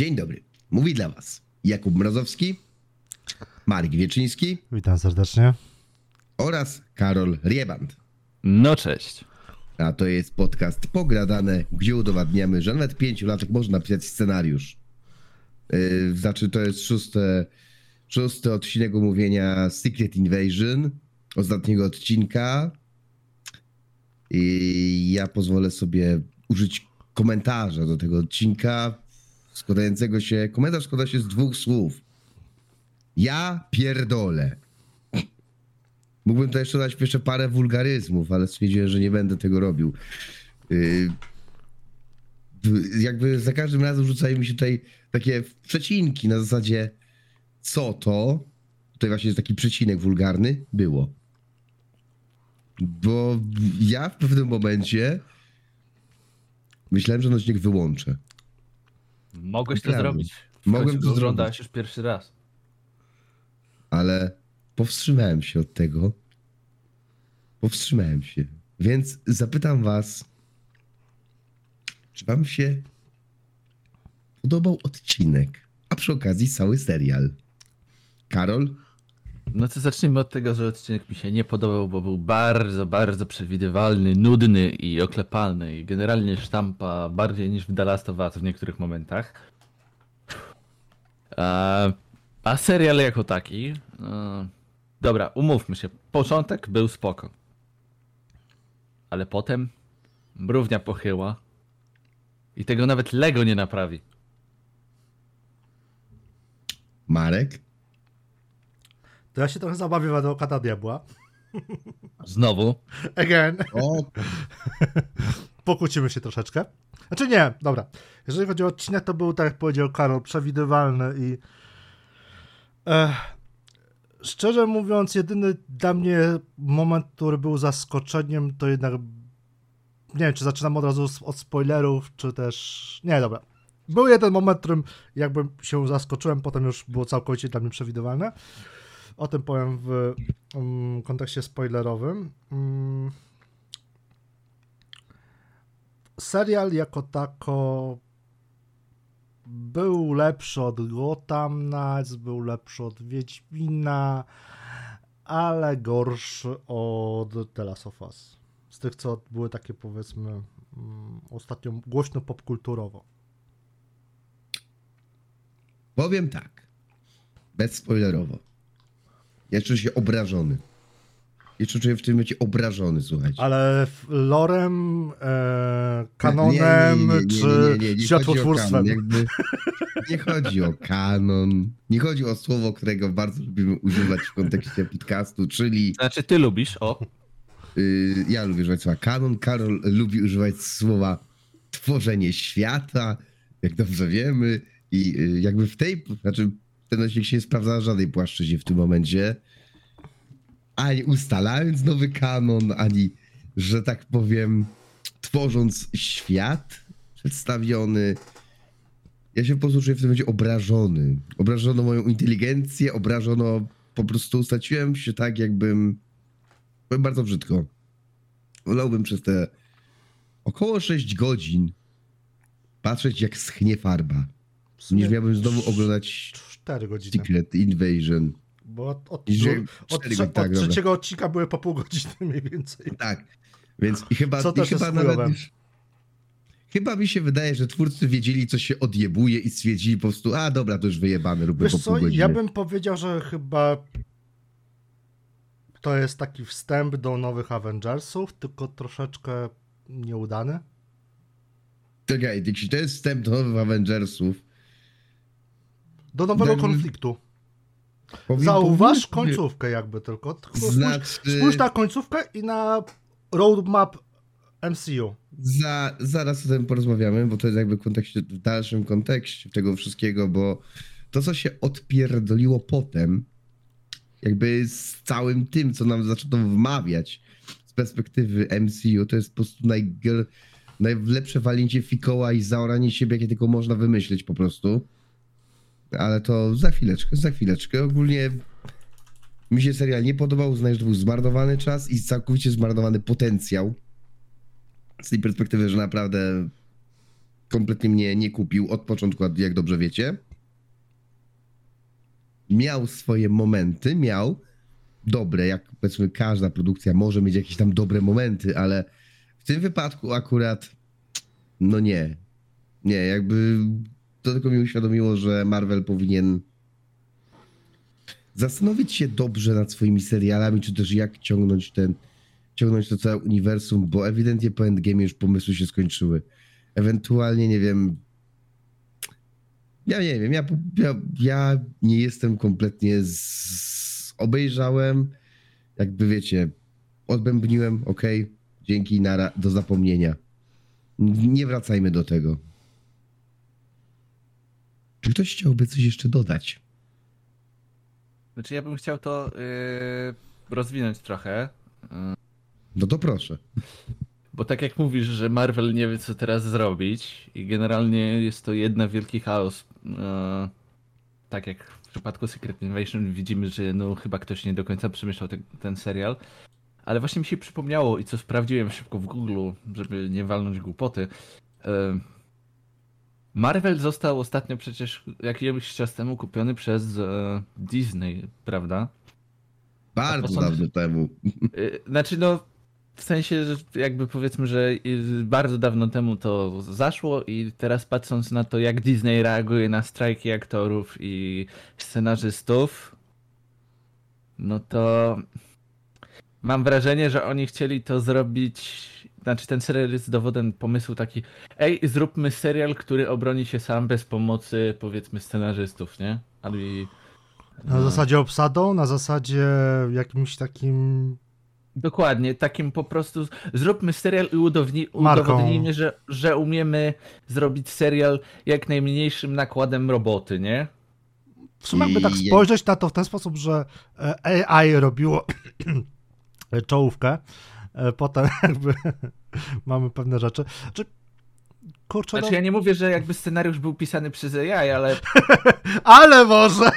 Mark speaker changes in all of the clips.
Speaker 1: Dzień dobry. Mówi dla Was Jakub Mrozowski, Marek Wieczyński
Speaker 2: Witam serdecznie.
Speaker 1: oraz Karol Rieband.
Speaker 3: No cześć.
Speaker 1: A to jest podcast Pogradane, gdzie udowadniamy, że nawet pięciu latach można napisać scenariusz. Yy, znaczy, to jest szóste, szósty odcinek omówienia Secret Invasion, ostatniego odcinka. I ja pozwolę sobie użyć komentarza do tego odcinka, składającego się, komentarz składa się z dwóch słów. Ja pierdolę. Mógłbym to jeszcze dać jeszcze parę wulgaryzmów, ale stwierdziłem, że nie będę tego robił. W- jakby za każdym razem rzucają mi się tutaj takie przecinki na zasadzie co to, tutaj właśnie jest taki przecinek wulgarny, było. Bo ja w pewnym momencie myślałem, że ten odcinek wyłączę.
Speaker 3: Mogłeś to zrobić.
Speaker 1: Mogłem to zrobić.
Speaker 3: już pierwszy raz.
Speaker 1: ale powstrzymałem się od tego. Powstrzymałem się. Więc zapytam was, czy wam się podobał odcinek, a przy okazji cały serial? Karol?
Speaker 3: No to zacznijmy od tego, że odcinek mi się nie podobał, bo był bardzo, bardzo przewidywalny, nudny i oklepalny. I generalnie sztampa bardziej niż w The w niektórych momentach. A, a serial jako taki... No, dobra, umówmy się. Początek był spoko. Ale potem mrównia pochyła. I tego nawet Lego nie naprawi.
Speaker 1: Marek?
Speaker 2: To ja się trochę zabawię w adwokata diabła.
Speaker 3: Znowu.
Speaker 2: Again.
Speaker 1: O,
Speaker 2: Pokłócimy się troszeczkę. Znaczy nie, dobra. Jeżeli chodzi o odcinek, to był, tak jak powiedział Karol, przewidywalny i e, szczerze mówiąc, jedyny dla mnie moment, który był zaskoczeniem, to jednak nie wiem, czy zaczynam od razu od spoilerów, czy też... Nie, dobra. Był jeden moment, w którym jakby się zaskoczyłem, potem już było całkowicie dla mnie przewidywalne. O tym powiem w mm, kontekście spoilerowym. Mm. Serial jako tako był lepszy od Gotham Knights, był lepszy od Wiedźmina, ale gorszy od The Last of Us. Z tych, co były takie powiedzmy mm, ostatnio głośno popkulturowo.
Speaker 1: powiem tak. Bezspoilerowo. Ja czuję się obrażony. Ja czuję się w tym momencie obrażony, słuchajcie.
Speaker 2: Ale lorem, e, kanonem, czy światłotwórstwem?
Speaker 1: Nie chodzi o kanon, nie chodzi o słowo, którego bardzo lubimy używać w kontekście podcastu, czyli
Speaker 3: Znaczy, ty lubisz, o.
Speaker 1: y, ja lubię używać słowa kanon, Karol lubi używać słowa tworzenie świata, jak dobrze wiemy i y, jakby w tej, znaczy ten odcinek się nie sprawdza na żadnej płaszczyźnie w tym momencie, ani ustalając nowy kanon, ani, że tak powiem, tworząc świat przedstawiony. Ja się po prostu czuję w tym momencie obrażony. Obrażono moją inteligencję, obrażono po prostu straciłem się tak, jakbym. Powiem bardzo brzydko. Wolałbym przez te około 6 godzin patrzeć, jak schnie farba. Niż miałbym znowu oglądać
Speaker 2: 4 godziny.
Speaker 1: Secret Invasion.
Speaker 2: Bo od, od, od,
Speaker 1: godziny, tak,
Speaker 2: od
Speaker 1: dobra.
Speaker 2: trzeciego odcinka były po pół godziny mniej więcej.
Speaker 1: Tak. Więc i chyba,
Speaker 2: Co
Speaker 1: i chyba nawet już, Chyba mi się wydaje, że twórcy wiedzieli, co się odjebuje i stwierdzili po prostu, a dobra, to już wyjebane, róbmy
Speaker 2: Wiesz
Speaker 1: po
Speaker 2: co,
Speaker 1: pół godziny.
Speaker 2: ja bym powiedział, że chyba to jest taki wstęp do nowych Avengersów, tylko troszeczkę nieudany.
Speaker 1: Czekaj, jeśli to jest wstęp do nowych Avengersów,
Speaker 2: Do nowego konfliktu.
Speaker 1: powiem-
Speaker 2: Zauważ
Speaker 1: powiem-
Speaker 2: końcówkę jakby tylko. Spójrz,
Speaker 1: Znaczy,
Speaker 2: spójrz na końcówkę i na roadmap MCU.
Speaker 1: za, zaraz o tym porozmawiamy, bo to jest jakby w, kontekście, w dalszym kontekście tego wszystkiego, bo to, co się odpierdoliło potem, jakby z całym tym, co nam zaczęto wmawiać z perspektywy MCU, to jest po prostu najgr, najlepsze walnięcie fikoła i zaoranie siebie, jakie tylko można wymyślić po prostu. Ale to za chwileczkę, za chwileczkę. Ogólnie mi się serial nie podobał, uznaję, że to był zmarnowany czas i całkowicie zmarnowany potencjał. Z tej perspektywy, że naprawdę kompletnie mnie nie kupił od początku, jak dobrze wiecie. Miał swoje momenty, miał dobre, jak powiedzmy każda produkcja może mieć jakieś tam dobre momenty, ale w tym wypadku akurat no nie. Nie, jakby to tylko mi uświadomiło, że Marvel powinien zastanowić się dobrze nad swoimi serialami, czy też jak ciągnąć ten, ciągnąć to całe uniwersum, bo ewidentnie po Endgame już pomysły się skończyły. Ewentualnie, nie wiem, ja nie wiem, ja, ja, ja nie jestem kompletnie z... obejrzałem, jakby wiecie, odbębniłem, okej, dzięki, nara, do zapomnienia. Nie wracajmy do tego. Czy ktoś chciałby coś jeszcze dodać?
Speaker 3: Znaczy ja bym chciał to yy, rozwinąć trochę.
Speaker 1: No to proszę.
Speaker 3: Bo tak jak mówisz, że Marvel nie wie co teraz zrobić i generalnie jest to jedna wielki chaos. e, tak jak w przypadku Secret Invasion widzimy, że no chyba ktoś nie do końca przemyślał ten, ten serial. Ale właśnie mi się przypomniało i co sprawdziłem szybko w Google, żeby nie walnąć głupoty. e, Marvel został ostatnio przecież jakiś czas temu kupiony przez e, Disney, prawda?
Speaker 1: Bardzo
Speaker 3: są-
Speaker 1: dawno temu.
Speaker 3: Y, Znaczy, no, w sensie, że jakby powiedzmy, że bardzo dawno temu to zaszło i teraz patrząc na to, jak Disney reaguje na strajki aktorów i scenarzystów, no to mam wrażenie, że oni chcieli to zrobić. Znaczy, ten serial jest dowodem pomysłu taki, ej, zróbmy serial, który obroni się sam bez pomocy, powiedzmy, scenarzystów, nie? Ale
Speaker 2: Na zasadzie obsadą, na zasadzie jakimś takim.
Speaker 3: Dokładnie, takim po prostu zróbmy serial i udowodni, udowodnijmy, że, że umiemy zrobić serial jak najmniejszym nakładem roboty, nie?
Speaker 2: W sumie jakby tak spojrzeć na to w ten sposób, że e, AI robiło czołówkę, potem jakby mamy pewne rzeczy. Czy, kurczę,
Speaker 3: Znaczy
Speaker 2: no,
Speaker 3: ja nie mówię, że jakby scenariusz był pisany przez AI, ale,
Speaker 2: ale może!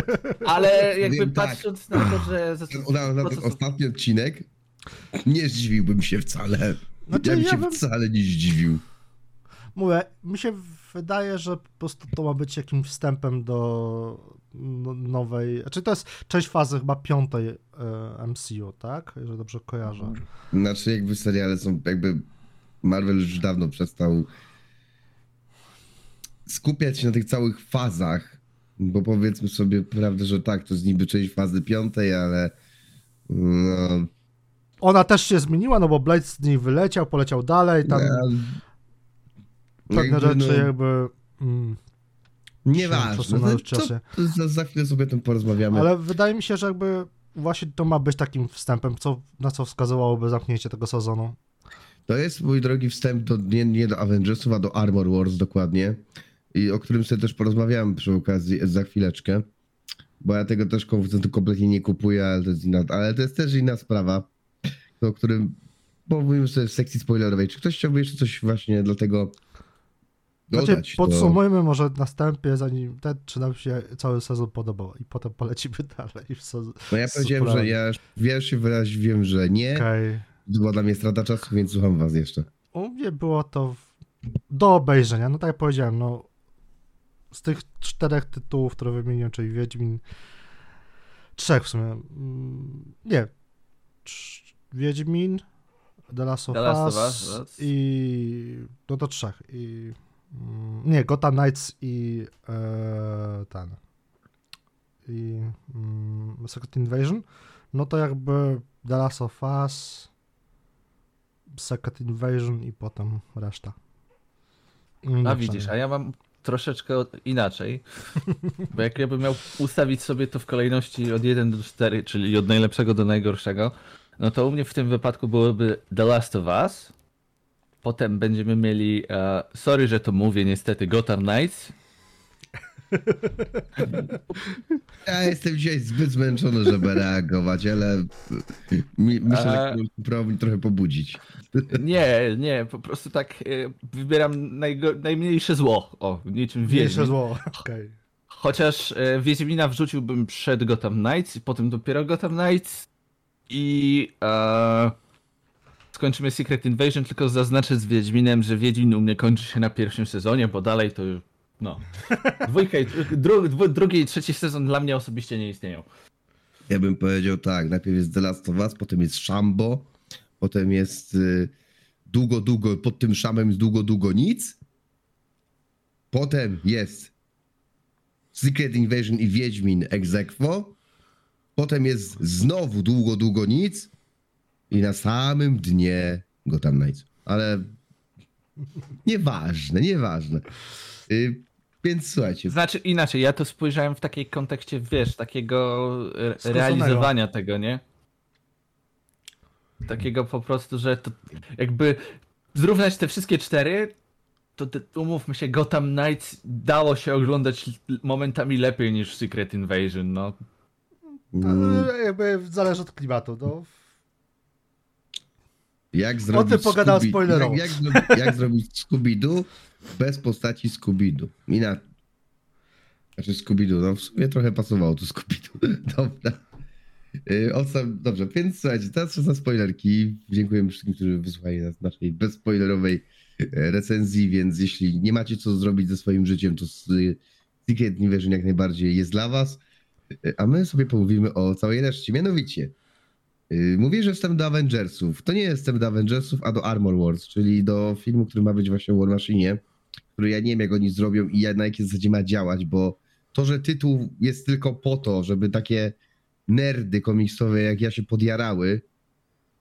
Speaker 3: ale jakby
Speaker 1: Wiem, tak.
Speaker 3: patrząc na to, że...
Speaker 1: Na, na ten ostatni odcinek nie zdziwiłbym się wcale.
Speaker 2: Znaczy,
Speaker 1: ja bym
Speaker 2: ja
Speaker 1: się
Speaker 2: bym-
Speaker 1: wcale nie zdziwił.
Speaker 2: Mówię, mi się wydaje, że po prostu to ma być jakimś wstępem do nowej. Znaczy to jest część fazy chyba piątej e, MCU, tak? Jeżeli dobrze kojarzę.
Speaker 1: Znaczy jakby seriale są jakby Marvel już dawno przestał skupiać się na tych całych fazach, bo powiedzmy sobie prawdę, że tak, to jest niby część fazy piątej, ale no,
Speaker 2: Ona też się zmieniła, no bo Blade z niej wyleciał, poleciał dalej, tam
Speaker 1: no,
Speaker 2: pewne
Speaker 1: jakby,
Speaker 2: rzeczy
Speaker 1: no,
Speaker 2: jakby. Mm,
Speaker 1: Nieważne. To-
Speaker 2: czasie.
Speaker 1: to za, za chwilę sobie o tym porozmawiamy.
Speaker 2: ale wydaje mi się, że jakby właśnie to ma być takim wstępem, co, na co wskazywałoby zamknięcie tego sezonu.
Speaker 1: To jest mój drogi wstęp do, nie, nie do Avengersów, a do Armor Wars dokładnie. I o którym sobie też porozmawiałem przy okazji za chwileczkę. Bo ja tego też kompletnie nie kupuję, ale to jest, inna, ale to jest też inna sprawa, o którym pomówimy sobie w sekcji spoilerowej. Czy ktoś chciałby jeszcze coś właśnie do tego?
Speaker 2: Znaczy,
Speaker 1: do-
Speaker 2: podsumujmy może następnie, zanim ten, czy nam się cały sezon podobał i potem polecimy dalej. W sezon...
Speaker 1: No ja powiedziałem, że
Speaker 2: Super.
Speaker 1: ja w pierwszy wyraz wiem, że nie. To była dla mnie strata czasu, więc słucham was jeszcze.
Speaker 2: U mnie było to w... do obejrzenia. No tak jak powiedziałem, no z tych czterech tytułów, które wymieniłem, czyli Wiedźmin, trzech w sumie, mm, nie, Wiedźmin, The Last of
Speaker 3: The Last of
Speaker 2: Us
Speaker 3: Us,
Speaker 2: i no to trzech i nie, Gotham Knights i e, ten i mm, Second Invasion, no to jakby The Last of Us Second Invasion i potem reszta. Mm,
Speaker 3: A
Speaker 2: dobrze.
Speaker 3: widzisz, a ja mam troszeczkę inaczej. Bo jak ja bym miał ustawić sobie to w kolejności od 1 do 4, czyli od najlepszego do najgorszego, no to u mnie w tym wypadku byłoby The Last of Us. Potem będziemy mieli, e, sorry, że to mówię, niestety, Gotham Knights.
Speaker 1: Ja jestem dzisiaj zbyt zmęczony, żeby reagować, ale mi, myślę, że
Speaker 3: A-
Speaker 1: próbował mnie trochę pobudzić.
Speaker 3: Nie, nie, po prostu tak e, wybieram najgo- najmniejsze zło. O, niczym
Speaker 2: Mniejsze
Speaker 3: Wiedźmin.
Speaker 2: zło. Okej.
Speaker 3: Chociaż e, Wiedźmina wrzuciłbym przed Gotham Knights i potem dopiero Gotham Knights i e, skończymy Secret Invasion, tylko zaznaczę z Wiedźminem, że Wiedźmin u mnie kończy się na pierwszym sezonie, bo dalej to już, no. Dwójka i, dru, dwu, drugi i trzeci sezon dla mnie osobiście nie istnieją.
Speaker 1: Ja bym powiedział tak, najpierw jest The Last of Us, potem jest Shambo, potem jest y, długo, długo, pod tym Szamem jest długo, długo nic. Potem jest Secret Invasion i Wiedźmin ex aequo. Potem jest znowu długo, długo nic. I na samym dnie Gotham Knights. Ale nieważne, nieważne. Y, więc słuchajcie,
Speaker 3: Znaczy inaczej, ja to spojrzałem w takiej kontekście, wiesz, takiego realizowania tego, nie? Takiego po prostu, że to jakby zrównać te wszystkie cztery, to te, umówmy się, Gotham Knights dało się oglądać momentami lepiej niż Secret Invasion, no.
Speaker 1: mm,
Speaker 2: jakby zależy od klimatu, no.
Speaker 1: Jak zrobić
Speaker 2: pogadał
Speaker 1: Scooby-
Speaker 2: spoilerowo.
Speaker 1: Jak, jak, jak zrobić Scooby-Doo bez postaci Scooby-Doo? Mina. Znaczy Scooby-Doo, no w sumie trochę pasowało to Scooby-Doo. Dobra. Yy, o sam, dobrze, więc słuchajcie, teraz czas na spoilerki. Dziękujemy wszystkim, którzy wysłuchali nas naszej bezspoilerowej e, recenzji, więc jeśli nie macie co zrobić ze swoim życiem, to Secret Invasion jak najbardziej jest dla was. E, A my sobie pomówimy o całej reszcie. Mianowicie, Yy, Mówię, że wstęp do Avengersów. To nie jest wstęp do Avengersów, a do Armor Wars, czyli do filmu, który ma być właśnie o War Machine, który ja nie wiem, jak oni zrobią i na jakiej zasadzie ma działać, bo to, że tytuł jest tylko po to, żeby takie nerdy komiksowe jak ja się podjarały,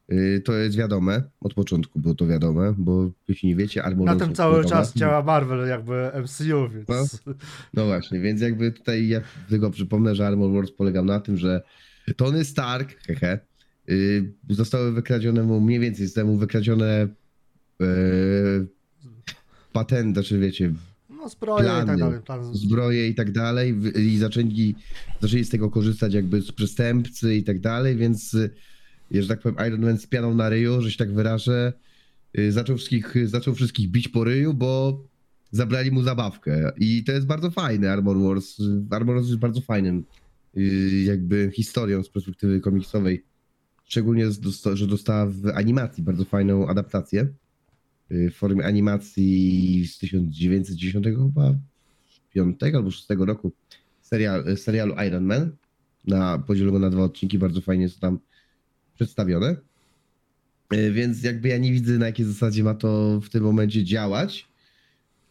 Speaker 1: yy, to jest wiadome. Od początku było to wiadome, bo jeśli nie wiecie, Armor
Speaker 2: Na tym cały
Speaker 1: początku-
Speaker 2: czas działa Marvel, jakby MCU, więc...
Speaker 1: No właśnie, więc jakby tutaj ja tylko przypomnę, że Armor Wars polegał na tym, że Tony Stark, hehe, zostały wykradzione mu mniej więcej z temu wykradzione patenty, znaczy wiecie,
Speaker 2: No zbroje i tak
Speaker 1: Plany,
Speaker 2: dalej. Plan...
Speaker 1: zbroje i tak dalej i zaczęli, zaczęli z tego korzystać jakby z przestępcy i tak dalej, więc y, że tak powiem Iron Man z pianą na ryju, że się tak wyrażę, y, zaczął wszystkich, zaczął wszystkich bić po ryju, bo zabrali mu zabawkę i to jest bardzo fajne Armor Wars. Armor Wars jest bardzo fajnym y, jakby historią z perspektywy komiksowej, szczególnie, że dostała w animacji bardzo fajną adaptację y, w formie animacji z 1910 chyba 5 albo 6 roku serial, serialu Iron Man. Na, podzielono na dwa odcinki, bardzo fajnie jest tam przedstawione. Y, Więc jakby ja nie widzę na jakiej zasadzie ma to w tym momencie działać.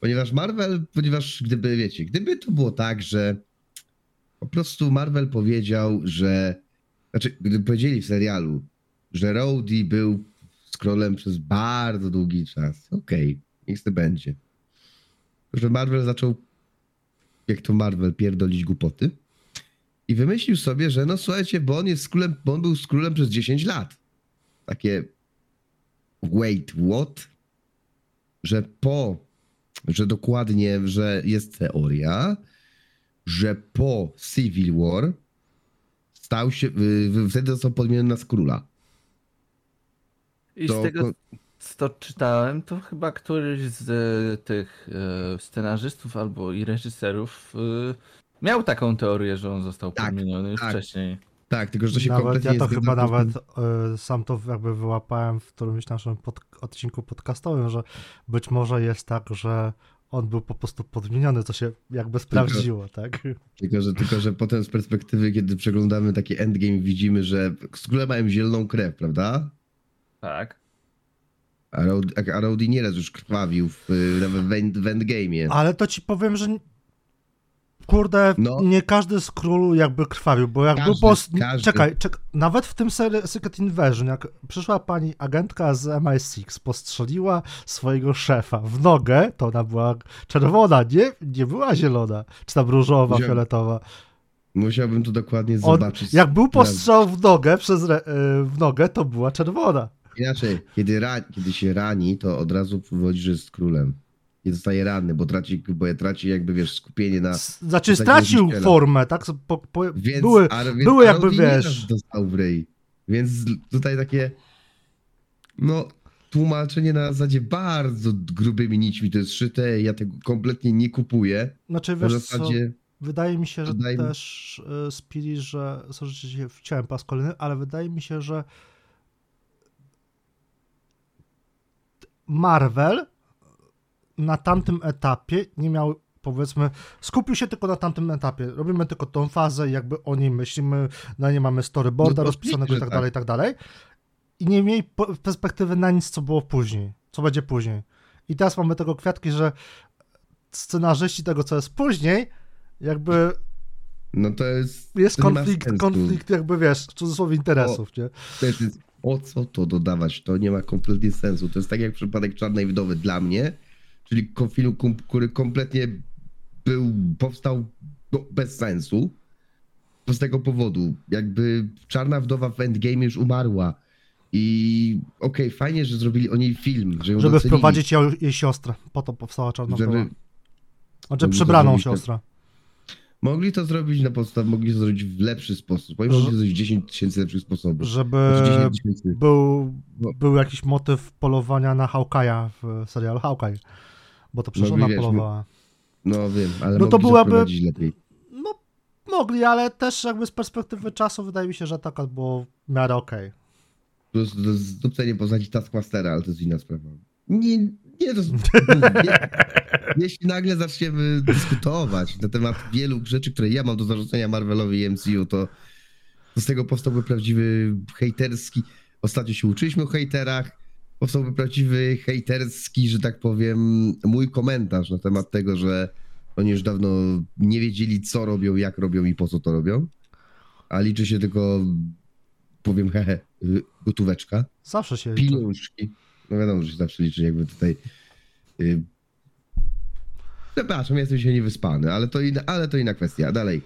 Speaker 1: Ponieważ Marvel, ponieważ gdyby, wiecie, gdyby to było tak, że po prostu Marvel powiedział, że znaczy, gdyby powiedzieli w serialu, że Rhodey był scrollem przez bardzo długi czas, okej, niech to będzie. Że Marvel zaczął, jak to Marvel, pierdolić głupoty i wymyślił sobie, że no słuchajcie, bo on jest królem, bo on był z przez 10 lat. Takie wait, what? Że po, że dokładnie, że jest teoria, że po Civil War stał się, y, y, wtedy został podmieniony na króla.
Speaker 3: I
Speaker 1: To
Speaker 3: z tego,
Speaker 1: ko-
Speaker 3: co czytałem, to chyba któryś z e, tych e, scenarzystów albo i reżyserów miał taką teorię, że on został
Speaker 1: Tak,
Speaker 3: podmieniony już
Speaker 1: tak.
Speaker 3: wcześniej.
Speaker 1: Tak, tylko że to się
Speaker 2: Nawet
Speaker 1: kompletnie
Speaker 2: ja to chyba nawet y, sam to jakby wyłapałem w którymś naszym pod, odcinku podcastowym, że być może jest tak, że on był po prostu podmieniony, co się jakby sprawdziło, tak?
Speaker 1: Tylko że, tylko, że potem z perspektywy, kiedy przeglądamy taki endgame, widzimy, że skóre mają zieloną krew, prawda?
Speaker 3: Tak.
Speaker 1: A Rhodey nieraz już krwawił w, w, w, end- w endgame'ie.
Speaker 2: Ale to ci powiem, że kurde,
Speaker 1: No.
Speaker 2: nie każdy z królu jakby krwawił, bo jak
Speaker 1: Każdy,
Speaker 2: był boss...
Speaker 1: każdy.
Speaker 2: Czekaj, czek... nawet w tym Secret Invasion, jak przyszła pani agentka z MI6, postrzeliła swojego szefa w nogę, to ona była czerwona, nie, nie była zielona, czy tam różowa,
Speaker 1: Wziąłem-
Speaker 2: fioletowa.
Speaker 1: Musiałbym to dokładnie
Speaker 2: On,
Speaker 1: zobaczyć.
Speaker 2: jak był postrzał w nogę, przez re, y, w nogę, to była czerwona.
Speaker 1: Inaczej, kiedy, ra, kiedy się rani, to od razu wywodzi, że jest królem. Nie zostaje ranny, bo traci, bo traci jakby, wiesz, skupienie na...
Speaker 2: Znaczy stracił formę, tak? Po, po,
Speaker 1: Więc,
Speaker 2: były,
Speaker 1: a, więc
Speaker 2: były jakby, wiesz-
Speaker 1: dostał w ryj. Więc tutaj takie... No, tłumaczenie na zasadzie bardzo grubymi nićmi to jest szyte. Ja tego kompletnie nie kupuję.
Speaker 2: znaczy
Speaker 1: Na
Speaker 2: wiesz co,
Speaker 1: zasadzie...
Speaker 2: wydaje mi się, że
Speaker 1: Wydaje mi-
Speaker 2: też y, Spiri, że, sorry, że się wciąłem po raz kolejny, ale wydaje mi się, że Marvel na tamtym etapie nie miał, powiedzmy, skupił się tylko na tamtym etapie. Robimy tylko tą fazę, jakby o niej myślimy, na nie mamy storyboarda
Speaker 1: No
Speaker 2: rozpisanego i tak dalej, i tak dalej. I nie mieli po- perspektywy na nic, co było później, co będzie później. I teraz mamy tego kwiatki, że scenarzyści tego, co jest później, jakby
Speaker 1: No to jest...
Speaker 2: jest
Speaker 1: nie
Speaker 2: konflikt, konflikt jakby, wiesz, w cudzysłowie interesów, nie?
Speaker 1: To jest, o co to dodawać? To nie ma kompletnie sensu. To jest tak jak przypadek Czarnej Wdowy dla mnie, czyli ko- film, kum- który kompletnie był, powstał no, bez sensu. Z tego powodu, jakby Czarna Wdowa w Endgame już umarła. I okej, fajnie, że zrobili o niej film, że ją
Speaker 2: Żeby
Speaker 1: docenili,
Speaker 2: wprowadzić jej, jej siostrę. Po to powstała Czarna
Speaker 1: żeby,
Speaker 2: Wdowa. Znaczy przybraną
Speaker 1: tak-
Speaker 2: siostrę.
Speaker 1: Mogli to zrobić na podstawie, mogli to zrobić w lepszy sposób. Oni
Speaker 2: Że-
Speaker 1: mogli to zrobić 10 tysięcy lepszych sposobów.
Speaker 2: Żeby
Speaker 1: Znaczy 10 tysięcy.
Speaker 2: był,
Speaker 1: No.
Speaker 2: był jakiś motyw polowania na Hawkeye'a w serialu Hawkeye. Bo to przecież
Speaker 1: Mogli,
Speaker 2: ona
Speaker 1: wiesz,
Speaker 2: polowała.
Speaker 1: No wiem, ale
Speaker 2: No to byłaby-
Speaker 1: lepiej.
Speaker 2: No, mogli, ale też jakby z perspektywy czasu wydaje mi się, że taka było w miarę okej.
Speaker 1: Plus to jest postaci Taskmastera, ale to jest inna sprawa. Nie, nie, to jest... nie, jeśli nagle zaczniemy dyskutować na temat wielu rzeczy, które ja mam do zarzucenia Marvelowi i MCU, to, to z tego powstałby prawdziwy hejterski... Ostatnio się uczyliśmy o hejterach, powstałby prawdziwy hejterski, że tak powiem, mój komentarz na temat tego, że oni już dawno nie wiedzieli, co robią, jak robią i po co to robią. A liczy się tylko, powiem, hehe, gotóweczka,
Speaker 2: Zawsze się liczy.
Speaker 1: pieniążki. No wiadomo, że się zawsze liczy, jakby tutaj. Y... Przepraszam, jestem się niewyspany, ale to, inna, ale to inna kwestia. Dalej.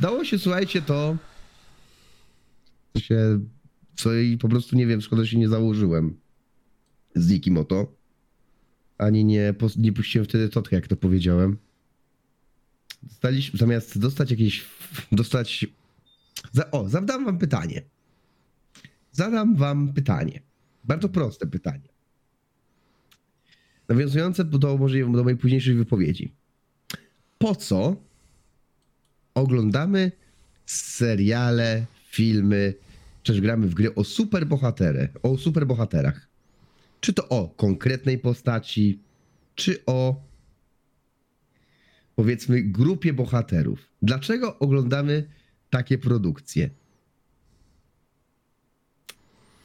Speaker 1: Dało się, słuchajcie, to. Się. Co i po prostu nie wiem, szkoda, że się nie założyłem z nikim o to. Ani nie, nie puściłem wtedy totkę, jak to powiedziałem. Dostaliśmy, zamiast dostać jakieś. Dostać. Za, o, zadam wam pytanie. Zadam wam pytanie. Bardzo proste pytanie. Nawiązujące do, może do mojej późniejszej wypowiedzi. Po co oglądamy seriale, filmy, też gramy w gry o superbohaterach, o superbohaterach? Czy to o konkretnej postaci, czy o powiedzmy grupie bohaterów? Dlaczego oglądamy takie produkcje?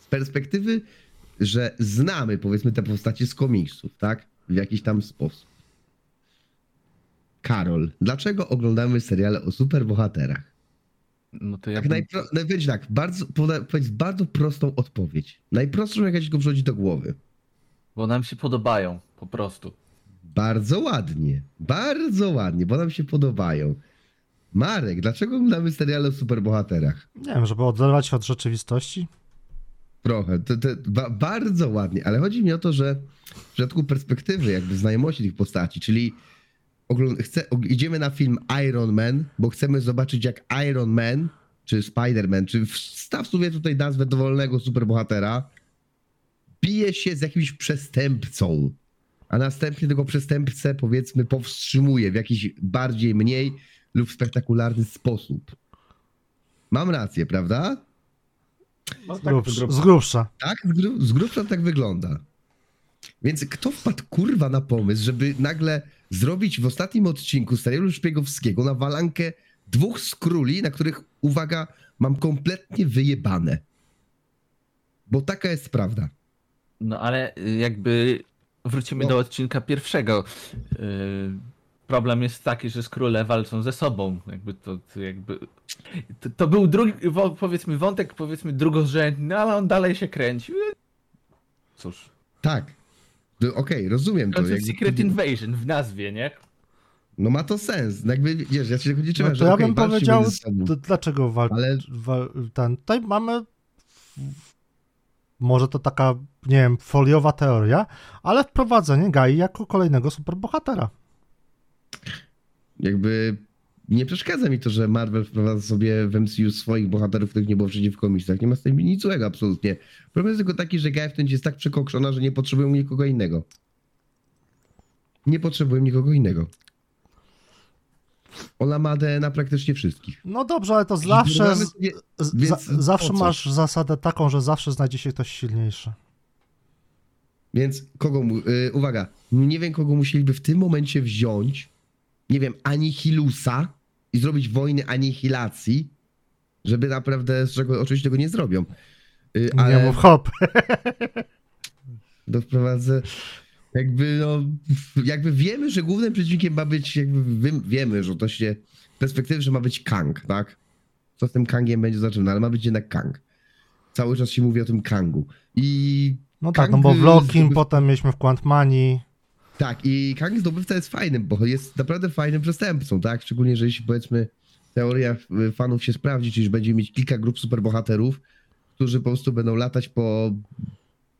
Speaker 1: z perspektywy, że znamy powiedzmy te postacie z komiksów, tak? W jakiś tam sposób. Karol, dlaczego oglądamy seriale o superbohaterach?
Speaker 3: No to ja
Speaker 1: Tak
Speaker 3: bym...
Speaker 1: najpro... Powiedz tak, bardzo, powiedz bardzo prostą odpowiedź. Najprostszą, jaka ci tylko przychodzi do głowy.
Speaker 3: Bo nam się podobają, po prostu.
Speaker 1: Bardzo ładnie, bardzo ładnie, bo nam się podobają. Marek, dlaczego oglądamy seriale o superbohaterach?
Speaker 2: Nie wiem, żeby oderwać się od rzeczywistości.
Speaker 1: Trochę, to, to, ba, bardzo ładnie, ale chodzi mi o to, że w przypadku perspektywy, jakby znajomości tych postaci, czyli ogląd- chce, og- idziemy na film Iron Man, bo chcemy zobaczyć jak Iron Man, czy Spider-Man, czy wstaw sobie tutaj nazwę dowolnego superbohatera, bije się z jakimś przestępcą, a następnie tego przestępcę powiedzmy powstrzymuje w jakiś bardziej, mniej lub spektakularny sposób. Mam rację, prawda?
Speaker 3: No,
Speaker 2: Z, grubsza, z grubsza.
Speaker 1: Tak, z, gru, z grubsza tak wygląda. Więc kto wpadł kurwa na pomysł, żeby nagle zrobić w ostatnim odcinku serialu szpiegowskiego na walankę dwóch skróli, na których, uwaga, mam kompletnie wyjebane. Bo taka jest prawda.
Speaker 3: No ale y, jakby wrócimy
Speaker 1: No.
Speaker 3: do odcinka pierwszego. Yy, problem jest taki, że skróle walczą ze sobą. Jakby to, to jakby. To, to był drugi, powiedzmy, wątek, powiedzmy, drugorzędny, ale on dalej się kręci. Cóż.
Speaker 1: Tak. No, Okej, rozumiem
Speaker 3: W
Speaker 1: to.
Speaker 3: końcu
Speaker 1: jakby-
Speaker 3: Secret Invasion w nazwie, nie?
Speaker 1: No ma to sens. No Jakby, wiesz, ja się tego nie
Speaker 2: No to
Speaker 1: że
Speaker 2: ja
Speaker 1: okej,
Speaker 2: bym powiedział, dlaczego wal...
Speaker 1: Ale
Speaker 2: wa- ten. Tutaj mamy. Może to taka, nie wiem, foliowa teoria, ale wprowadzenie Gai jako kolejnego superbohatera.
Speaker 1: jakby nie przeszkadza mi to, że Marvel wprowadza sobie w MCU swoich bohaterów, których nie było wcześniej w komiksach. Nie ma z tym nic złego, absolutnie. Problem jest tylko taki, że Gaia w tym jest tak przekokszona, że nie potrzebują nikogo innego. Nie potrzebują nikogo innego. Ona ma DNA praktycznie wszystkich.
Speaker 2: No dobrze, ale to zawsze.
Speaker 1: sobie-
Speaker 2: za, zawsze masz zasadę taką, że zawsze znajdzie się ktoś silniejszy.
Speaker 1: Więc kogo, mu- y, uwaga, nie wiem kogo musieliby w tym momencie wziąć, nie wiem, Anihilusa i zrobić wojny anihilacji, żeby naprawdę, z czego oczywiście tego nie zrobią. Y,
Speaker 2: Nie
Speaker 1: ale
Speaker 2: mów hop.
Speaker 1: doprowadzę, jakby no, jakby wiemy, że głównym przeciwnikiem ma być, jakby wiemy, że to się, perspektywy, że ma być Kang, tak? Co z tym Kangiem będzie zaczynane, ale ma być jednak Kang. Cały czas się mówi o tym Kangu. I
Speaker 2: No tak,
Speaker 1: Kang,
Speaker 2: no bo w Lokim, potem mieliśmy w Quantmanii.
Speaker 1: Tak, i Kang zdobywca jest fajnym, bo jest naprawdę fajnym przestępcą, tak? Szczególnie, że jeśli powiedzmy teoria y, fanów się sprawdzi, czyli że będziemy mieć kilka grup superbohaterów, którzy po prostu będą latać po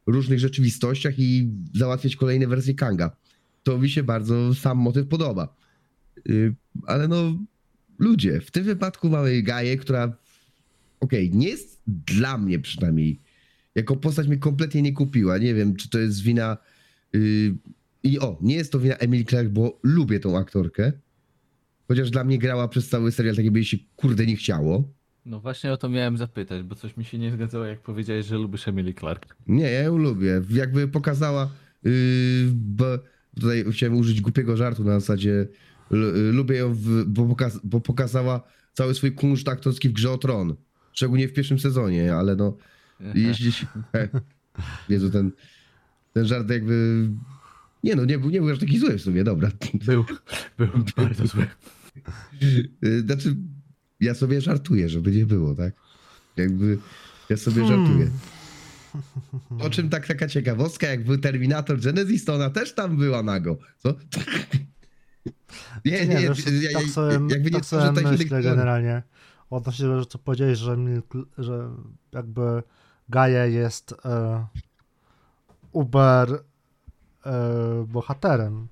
Speaker 1: różnych rzeczywistościach i załatwiać kolejne wersje Kanga. To mi się bardzo sam motyw podoba. Y, Ale no, ludzie, w tym wypadku mamy Gaję, która okej, nie jest dla mnie przynajmniej, jako postać mnie kompletnie nie kupiła. Nie wiem, czy to jest wina y, i o, nie jest to wina Emily Clark, bo lubię tą aktorkę. Chociaż dla mnie grała przez cały serial tak jakby jej się kurde nie chciało.
Speaker 3: No właśnie o to miałem zapytać, bo coś mi się nie zgadzało, jak powiedziałeś, że lubisz Emily Clark.
Speaker 1: Nie, ja ją lubię. Jakby pokazała, yy, bo tutaj chciałem użyć głupiego żartu na zasadzie l- y, lubię ją, w, bo, pokaz, bo pokazała cały swój kunszt aktorski w Grze o Tron. Szczególnie w pierwszym sezonie, ale no jeśli... E, Jezu, ten, ten żart jakby... Nie no, nie był, nie był aż taki zły w sumie, dobra.
Speaker 3: Był, był bardzo zły.
Speaker 1: Y, Znaczy, ja sobie żartuję, żeby nie było, tak? Jakby ja sobie
Speaker 2: Hmm.
Speaker 1: żartuję. O czym tak taka ciekawostka, jak był Terminator Genesis, to ona też tam była nago. Co? Nie, nie,
Speaker 2: Nie, wiesz,
Speaker 1: ja-
Speaker 2: tak sobie,
Speaker 1: jakby nie
Speaker 2: tak sobie myślę generalnie odnośnie tego, co powiedziałeś, że, że jakby Gaia jest e, uber e, bohaterem.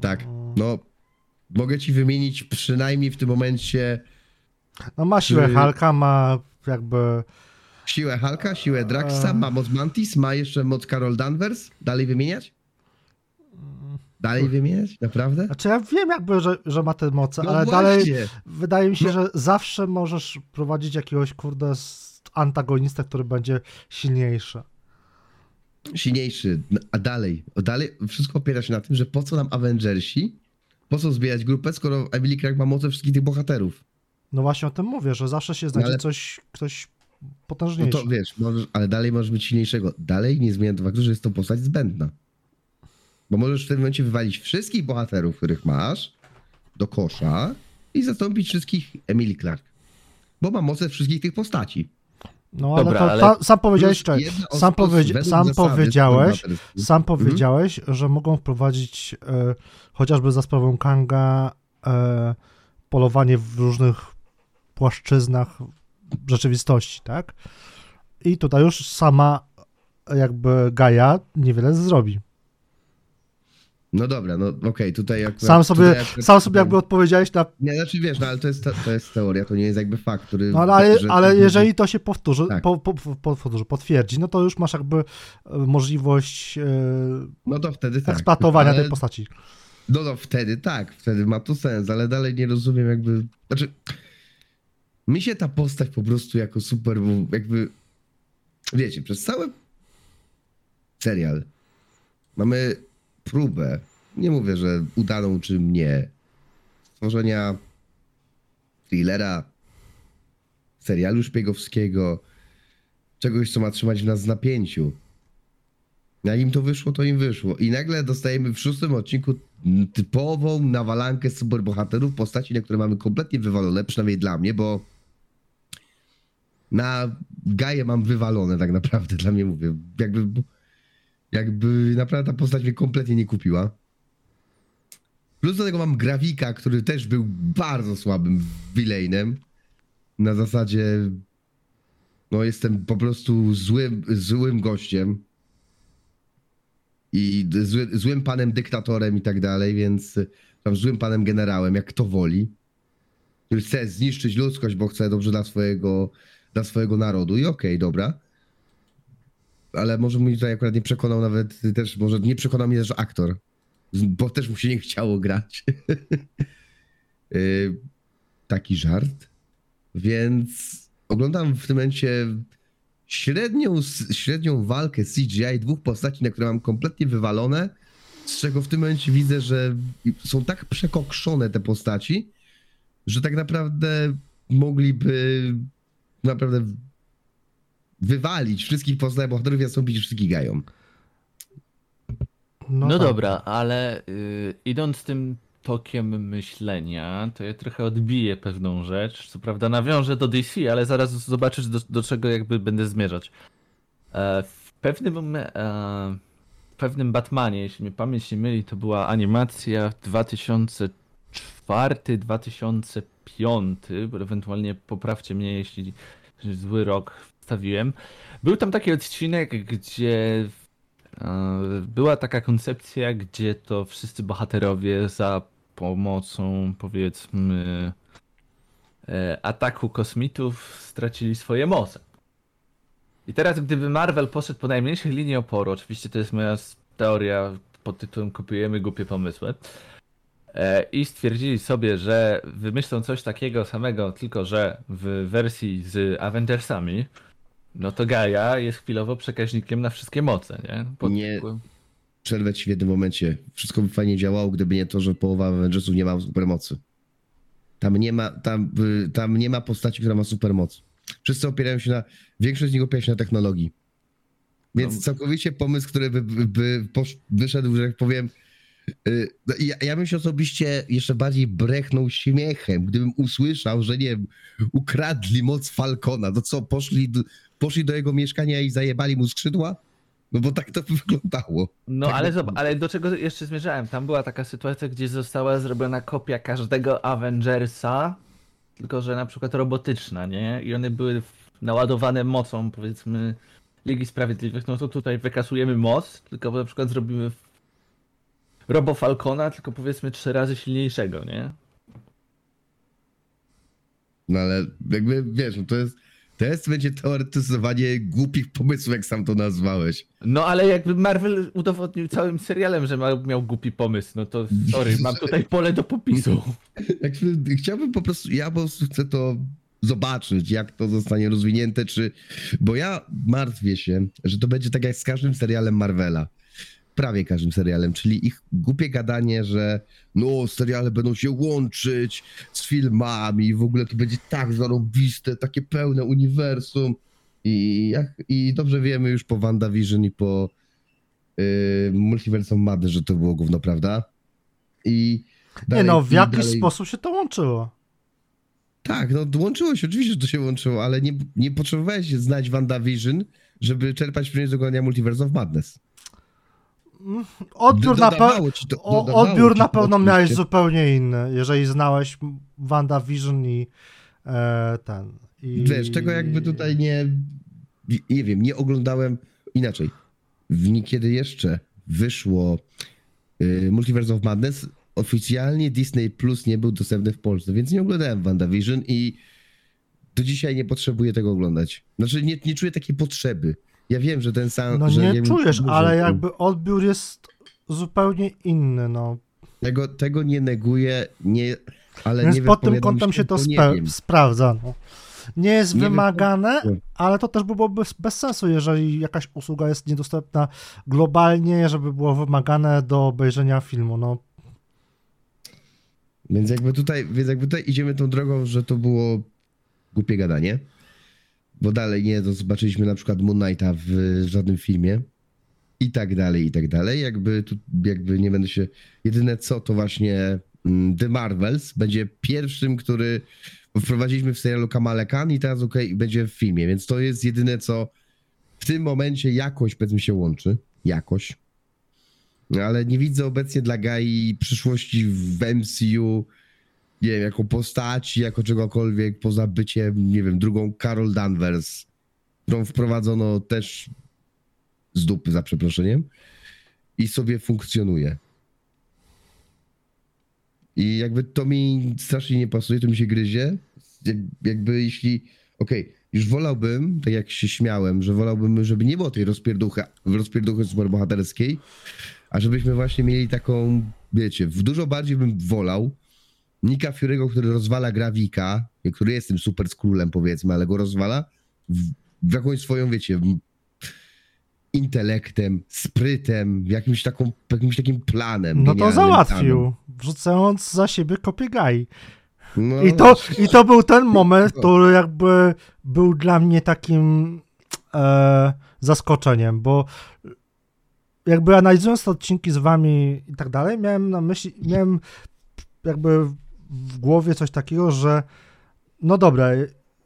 Speaker 1: Tak, no mogę ci wymienić przynajmniej w tym momencie
Speaker 2: No ma siłę
Speaker 1: Czy-
Speaker 2: Halka, ma jakby
Speaker 1: siłę Hulka, siłę Draxa,
Speaker 2: Eee.
Speaker 1: ma moc Mantis, ma jeszcze moc Carol Danvers. Dalej wymieniać? Dalej wymieniać? Naprawdę?
Speaker 2: Znaczy ja wiem jakby, że, że ma te moce,
Speaker 1: No
Speaker 2: ale
Speaker 1: właśnie.
Speaker 2: dalej wydaje mi się,
Speaker 1: No.
Speaker 2: że zawsze możesz prowadzić jakiegoś kurde antagonistę, który będzie silniejszy.
Speaker 1: silniejszy, a dalej, dalej wszystko opiera się na tym, że po co nam Avengersi, po co zbierać grupę, skoro Emily Clark ma moce wszystkich tych bohaterów.
Speaker 2: No właśnie o tym mówię, że zawsze się znajdzie
Speaker 1: ale-
Speaker 2: coś, ktoś
Speaker 1: No
Speaker 2: potężniejszy.
Speaker 1: to wiesz, możesz, ale dalej możesz być silniejszego. Dalej nie zmienia to faktu, że jest to postać zbędna. Bo możesz w tym momencie wywalić wszystkich bohaterów, których masz, do kosza i zastąpić wszystkich Emily Clark. Bo ma moce wszystkich tych postaci.
Speaker 2: No ale
Speaker 3: Dobra,
Speaker 2: to
Speaker 3: ale-
Speaker 2: ta, sam powiedziałeś, czekaj, sam, powiedzi- sam
Speaker 1: zasady
Speaker 2: powiedziałeś, sam powiedziałeś, że mogą wprowadzić e, chociażby za sprawą Kanga e, polowanie w różnych płaszczyznach rzeczywistości, tak? I tutaj już sama jakby Gaia niewiele zrobi.
Speaker 1: No dobra, no okej, tutaj akurat...
Speaker 2: Sam sobie,
Speaker 1: akurat-
Speaker 2: sam sobie jakby odpowiedziałeś na...
Speaker 1: Nie, znaczy wiesz, no ale to jest, to jest teoria, to nie jest jakby fakt, który...
Speaker 2: No ale, ale,
Speaker 1: że-
Speaker 2: ale jeżeli to się powtórzy,
Speaker 1: Tak.
Speaker 2: po, po, po, powtórzy, potwierdzi, no to już masz jakby e, możliwość e,
Speaker 1: No to wtedy tak.
Speaker 2: eksploatowania
Speaker 1: ale,
Speaker 2: tej postaci.
Speaker 1: No to wtedy tak, wtedy ma to sens, ale dalej nie rozumiem jakby... Znaczy, mi się ta postać po prostu jako super, jakby... Wiecie, przez cały serial mamy próbę, nie mówię, że udaną czy nie, stworzenia thrillera, serialu szpiegowskiego, czegoś, co ma trzymać nas w napięciu. Jak im to wyszło, to im wyszło. I nagle dostajemy w szóstym odcinku typową nawalankę superbohaterów, postaci, na które mamy kompletnie wywalone, przynajmniej dla mnie, bo na Gaję mam wywalone tak naprawdę, dla mnie mówię. Jakby, jakby naprawdę ta postać mnie kompletnie nie kupiła. Plus do tego mam Grawika, który też był bardzo słabym villainem. Na zasadzie no jestem po prostu złym, złym gościem i zły, złym panem dyktatorem i tak dalej, więc tam złym panem generałem, jak kto woli, który chce zniszczyć ludzkość, bo chce dobrze dla swojego, dla swojego narodu i okej, dobra. Ale może mnie tutaj akurat nie przekonał nawet też, może nie przekonał mnie też aktor, bo też mu się nie chciało grać. Y, Taki żart. Więc oglądam w tym momencie średnią, średnią walkę CGI dwóch postaci, na które mam kompletnie wywalone, z czego w tym momencie widzę, że są tak przekokszone te postaci, że tak naprawdę mogliby naprawdę wywalić wszystkich postaci bohaterów i zastąpić wszystkich gają.
Speaker 3: No,
Speaker 2: tak.
Speaker 3: dobra, ale y, idąc tym tokiem myślenia, to ja trochę odbiję pewną rzecz. Co prawda nawiążę do DC, ale zaraz zobaczysz do, do czego jakby będę zmierzać. E, w pewnym e, w pewnym Batmanie, jeśli mnie pamięć nie myli, to była animacja 2004, 2005, ewentualnie poprawcie mnie, jeśli zły rok wstawiłem. Był tam taki odcinek, gdzie E, Była taka koncepcja, gdzie to wszyscy bohaterowie za pomocą, powiedzmy, e, ataku kosmitów stracili swoje moce. I teraz, gdyby Marvel poszedł po najmniejszej linii oporu, oczywiście to jest moja teoria pod tytułem kopiujemy głupie pomysły, e, i stwierdzili sobie, że wymyślą coś takiego samego, tylko że w wersji z Avengersami, no to Gaia jest chwilowo przekaźnikiem na wszystkie moce, nie? Pod...
Speaker 1: Nie. Przerwę ci w jednym momencie. Wszystko by fajnie działało, gdyby nie to, że połowa Avengersów nie ma supermocy. Tam nie ma, tam, y, tam nie ma postaci, która ma supermoc. Wszyscy opierają się na, większość z nich opiera się na technologii. Więc
Speaker 3: No.
Speaker 1: całkowicie pomysł, który by, by, by posz, wyszedł, że jak powiem, y, no ja, ja bym się osobiście jeszcze bardziej brechnął śmiechem, gdybym usłyszał, że nie wiem, ukradli moc Falcona, to co, poszli poszli do jego mieszkania i zajebali mu skrzydła? No bo tak to wyglądało.
Speaker 3: No
Speaker 1: Tak
Speaker 3: ale zobacz, ale do czego jeszcze zmierzałem? Tam była taka sytuacja, gdzie została zrobiona kopia każdego Avengersa, tylko że na przykład robotyczna, nie? I one były naładowane mocą, powiedzmy, Ligi Sprawiedliwych. No to tutaj wykasujemy moc, tylko na przykład zrobimy Robo Falcona, tylko powiedzmy trzy razy silniejszego, nie?
Speaker 1: No ale jakby wiesz, no to jest, to jest będzie teoretyzowanie głupich pomysłów, jak sam to nazwałeś.
Speaker 3: No ale jakby Marvel udowodnił całym serialem, że miał głupi pomysł, no to sorry, mam tutaj pole do popisu.
Speaker 1: Chciałbym po prostu, ja po prostu chcę to zobaczyć, jak to zostanie rozwinięte, czy, bo ja martwię się, że to będzie tak jak z każdym serialem Marvela. Prawie każdym serialem, czyli ich głupie gadanie, że no, seriale będą się łączyć z filmami, w ogóle to będzie tak zarobiste, takie pełne uniwersum. I, jak, i dobrze wiemy już po WandaVision i po yy, Multiversum Madness, że to było gówno, prawda? I
Speaker 2: Nie
Speaker 1: dalej-
Speaker 2: no, w jakiś
Speaker 1: dalej-
Speaker 2: sposób się to łączyło.
Speaker 1: tak, no łączyło się, oczywiście, że to się łączyło, ale nie, nie potrzebowałeś znać WandaVision, żeby czerpać przyjemność z oglądania Multiverse of Madness.
Speaker 2: Odbiór na, pe-
Speaker 1: to-
Speaker 2: o, odbiór na pewno
Speaker 1: oczywiście.
Speaker 2: miałeś zupełnie inny, jeżeli znałeś WandaVision i e, ten. I...
Speaker 1: Wiesz, tego jakby tutaj nie, nie wiem, nie oglądałem inaczej. W niekiedy jeszcze wyszło y, Multiverse of Madness, oficjalnie Disney Plus nie był dostępny w Polsce, więc nie oglądałem WandaVision i do dzisiaj nie potrzebuję tego oglądać. Znaczy nie, nie czuję takiej potrzeby. Ja wiem, że ten sam...
Speaker 2: No nie
Speaker 1: jakby-
Speaker 2: czujesz, ale jakby odbiór jest zupełnie inny, no.
Speaker 1: Tego, tego nie neguję, nie, ale
Speaker 2: Więc
Speaker 1: nie
Speaker 2: pod tym kątem się to
Speaker 1: nie
Speaker 2: spe- sprawdza. No. Nie jest
Speaker 1: Nie
Speaker 2: wymagane, ale to też by było bez, bez sensu, jeżeli jakaś usługa jest niedostępna globalnie, żeby było wymagane do obejrzenia filmu. No,
Speaker 1: Więc jakby tutaj, więc jakby tutaj idziemy tą drogą, że to było głupie gadanie. Bo dalej nie, zobaczyliśmy na przykład Moon Knighta w żadnym filmie. I tak dalej, i tak dalej. Jakby tu, jakby nie będę się. Jedyne co to właśnie mm, The Marvels będzie pierwszym, który wprowadziliśmy w serialu Kamale Khan i teraz okej, będzie w filmie. Więc to jest jedyne co w tym momencie jakoś powiedzmy się łączy. Jakoś. Ale nie widzę obecnie dla Gai przyszłości w MCU, nie wiem, jako postaci, jako czegokolwiek, poza byciem, nie wiem, drugą Carol Danvers, którą wprowadzono też z dupy, za przeproszeniem, i sobie funkcjonuje. I jakby to mi strasznie nie pasuje, to mi się gryzie. Jak, jakby jeśli, okej, już wolałbym, tak jak się śmiałem, że wolałbym, żeby nie było tej rozpierduchy, rozpierduchy superbohaterskiej, a żebyśmy właśnie mieli taką, wiecie, dużo bardziej bym wolał Nika Fury'ego, który rozwala Gravika, który jest tym super królem powiedzmy, ale go rozwala, w, w jakąś swoją, wiecie, intelektem, sprytem, jakimś, taką, jakimś takim planem.
Speaker 2: No to załatwił,
Speaker 1: planem.
Speaker 2: wrzucając za siebie kopię Gai.
Speaker 1: No,
Speaker 2: I to, I to był ten moment, który jakby był dla mnie takim e, zaskoczeniem, bo jakby analizując te odcinki z wami i tak dalej, miałem na myśli, miałem jakby w głowie coś takiego, że no dobra,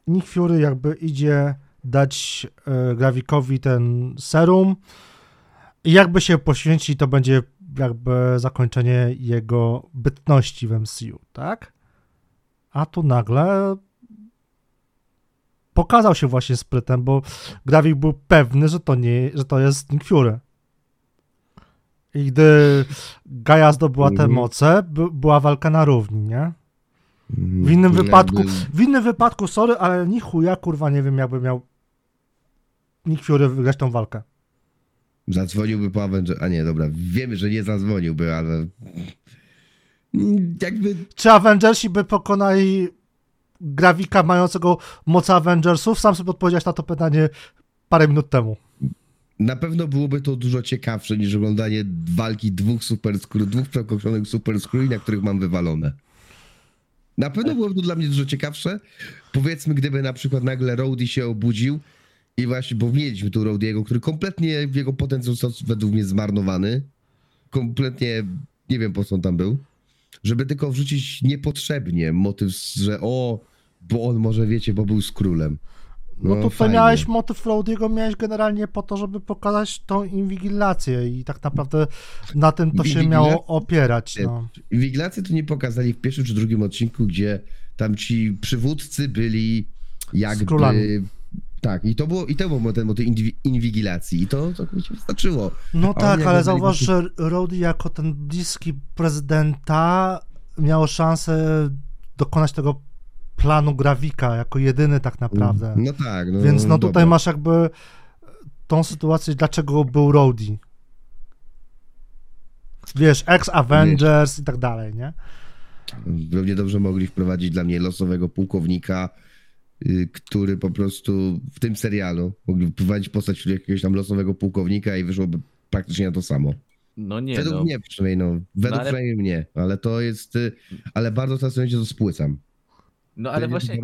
Speaker 2: Nick Fury jakby idzie dać e, Gravikowi ten serum i jakby się poświęci, to będzie jakby zakończenie jego bytności w MCU, tak? A tu nagle pokazał się właśnie sprytem, bo Gravik był pewny, że to nie, że to jest Nick Fury. I gdy Gaia zdobyła te
Speaker 1: Mhm.
Speaker 2: moce, by, była walka na równi, nie?
Speaker 1: Mhm.
Speaker 2: W innym
Speaker 1: Jakby
Speaker 2: wypadku, w innym wypadku, sorry, ale ni chuja, kurwa, nie wiem, jakby miał Nick Fury wygrać tą walkę.
Speaker 1: Zadzwoniłby po Avenger. A nie, dobra, wiemy, że nie zadzwoniłby, ale. Jakby.
Speaker 2: Czy Avengersi by pokonali Gravika mającego moce Avengersów? Sam sobie odpowiedziałeś na to pytanie parę minut temu.
Speaker 1: Na pewno byłoby to dużo ciekawsze niż oglądanie walki dwóch super skór, dwóch przekroczonych super skóry, na których mam wywalone. Na pewno byłoby to dla mnie dużo ciekawsze. Powiedzmy, gdyby na przykład nagle Rowdy się obudził i właśnie, bo mieliśmy tu Rowdy'ego, który kompletnie, jego potencjał został według mnie zmarnowany. Kompletnie, nie wiem po co on tam był. Żeby tylko wrzucić niepotrzebnie motyw, że o, bo on może, wiecie, bo był z królem.
Speaker 2: No,
Speaker 1: No,
Speaker 2: tutaj
Speaker 1: fajnie.
Speaker 2: miałeś motyw Rowdy'ego, miałeś generalnie po to, żeby pokazać tą inwigilację i tak naprawdę na tym to się miało opierać. No.
Speaker 1: Inwigilację to nie pokazali w pierwszym czy drugim odcinku, gdzie tam ci przywódcy byli jakby... Tak, i to było, i to był ten motyw inwi- inwigilacji i to całkowicie wystarczyło.
Speaker 2: No tak, ale zauważ, że Rowdy jako ten bliski prezydenta miał szansę dokonać tego planu Gravika jako jedyny tak naprawdę.
Speaker 1: No tak, no
Speaker 2: Więc no tutaj
Speaker 1: dobra.
Speaker 2: masz jakby tą sytuację, dlaczego był Rowdy. Wiesz, ex-Avengers i tak dalej, nie?
Speaker 1: Równie dobrze mogli wprowadzić dla mnie losowego pułkownika, y, który po prostu w tym serialu mogli wprowadzić postać jakiegoś tam losowego pułkownika i wyszłoby praktycznie na to samo.
Speaker 3: No nie,
Speaker 1: według
Speaker 3: no.
Speaker 1: mnie przynajmniej, no. Według
Speaker 3: ale-
Speaker 1: przynajmniej mnie, ale to jest, y, ale bardzo fascynujące to spłycam.
Speaker 3: No ale
Speaker 1: To
Speaker 3: właśnie,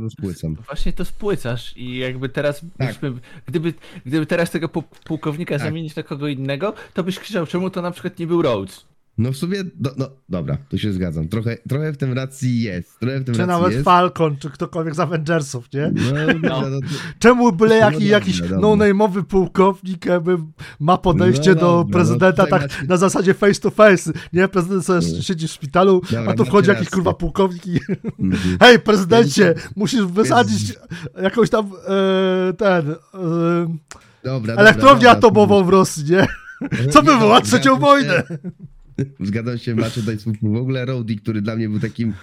Speaker 3: właśnie to spłycasz i jakby teraz,
Speaker 1: Tak.
Speaker 3: byśmy, gdyby, gdyby teraz tego pu- pułkownika
Speaker 1: Tak.
Speaker 3: zamienić na kogo innego, to byś krzyczał, czemu to na przykład nie był Rhodes.
Speaker 1: No w sumie, no, no dobra, to się zgadzam. Trochę, trochę w tym racji jest. Trochę w tym
Speaker 2: Czy
Speaker 1: racji
Speaker 2: nawet
Speaker 1: jest.
Speaker 2: Falcon, czy ktokolwiek z Avengersów, nie?
Speaker 1: No, no. no, to-
Speaker 2: Czemu byle
Speaker 1: No
Speaker 2: jaki,
Speaker 1: dobra,
Speaker 2: jakiś no-name'owy pułkownik jakby ma podejście
Speaker 1: No
Speaker 2: do
Speaker 1: no
Speaker 2: prezydenta tak
Speaker 1: macie-
Speaker 2: na zasadzie face to face, nie? Prezydent sobie
Speaker 1: No.
Speaker 2: siedzi w szpitalu,
Speaker 1: Dobra,
Speaker 2: a tu wchodzi jakiś kurwa pułkownik i
Speaker 1: Mhm.
Speaker 2: hej prezydencie, musisz wysadzić jakąś tam e, ten e,
Speaker 1: Dobra,
Speaker 2: elektrownię
Speaker 1: dobra,
Speaker 2: atomową w Rosji, nie? Co wywoła
Speaker 1: no,
Speaker 2: trzecią wojnę?
Speaker 1: Zgadzam się, macie tutaj słów. W ogóle Rowdy, który dla mnie był takim...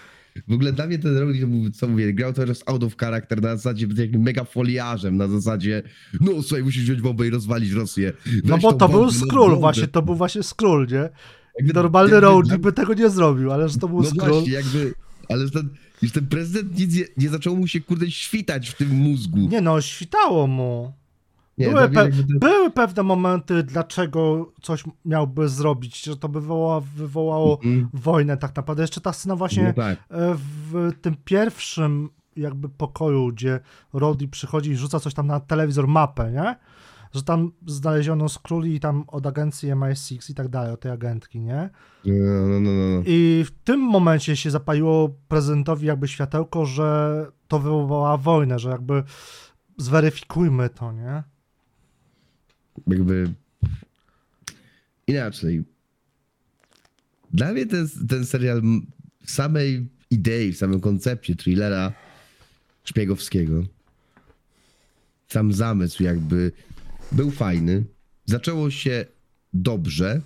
Speaker 1: W ogóle dla mnie ten Rowdy, to był, co mówię, grał teraz out of character na zasadzie takim mega foliarzem, na zasadzie no słuchaj, musisz wziąć bombę i rozwalić Rosję.
Speaker 2: No
Speaker 1: Weź
Speaker 2: bo
Speaker 1: tą
Speaker 2: to był
Speaker 1: no,
Speaker 2: Skrull właśnie, to był właśnie Skrull, nie?
Speaker 1: Jakby-
Speaker 2: Normalny
Speaker 1: jakby
Speaker 2: Rowdy
Speaker 1: dla-
Speaker 2: by tego nie zrobił, ale że to był
Speaker 1: No
Speaker 2: Skrull.
Speaker 1: właśnie, jakby... Ale że ten, już ten prezydent nic nie, nie zaczął mu się, kurde, świtać w tym mózgu.
Speaker 2: Nie no, świtało mu.
Speaker 1: Nie,
Speaker 2: były, pe-
Speaker 1: to-
Speaker 2: były pewne momenty, dlaczego coś miałby zrobić, że to by wywoła, wywołało
Speaker 1: Mhm.
Speaker 2: wojnę tak naprawdę. Jeszcze ta scena właśnie
Speaker 1: No tak.
Speaker 2: e, w tym pierwszym jakby pokoju, gdzie Rowdy przychodzi i rzuca coś tam na telewizor, mapę, nie? Że tam znaleziono Skrulli i tam od agencji MI6 i tak dalej, od tej agentki, nie?
Speaker 1: No, no, no, no.
Speaker 2: I w tym momencie się zapaliło prezydentowi jakby światełko, że to wywołała wojnę, że jakby zweryfikujmy to, nie?
Speaker 1: Jakby inaczej. Dla mnie ten, ten serial w samej idei, w samym koncepcie thrillera szpiegowskiego, sam zamysł jakby był fajny. Zaczęło się dobrze.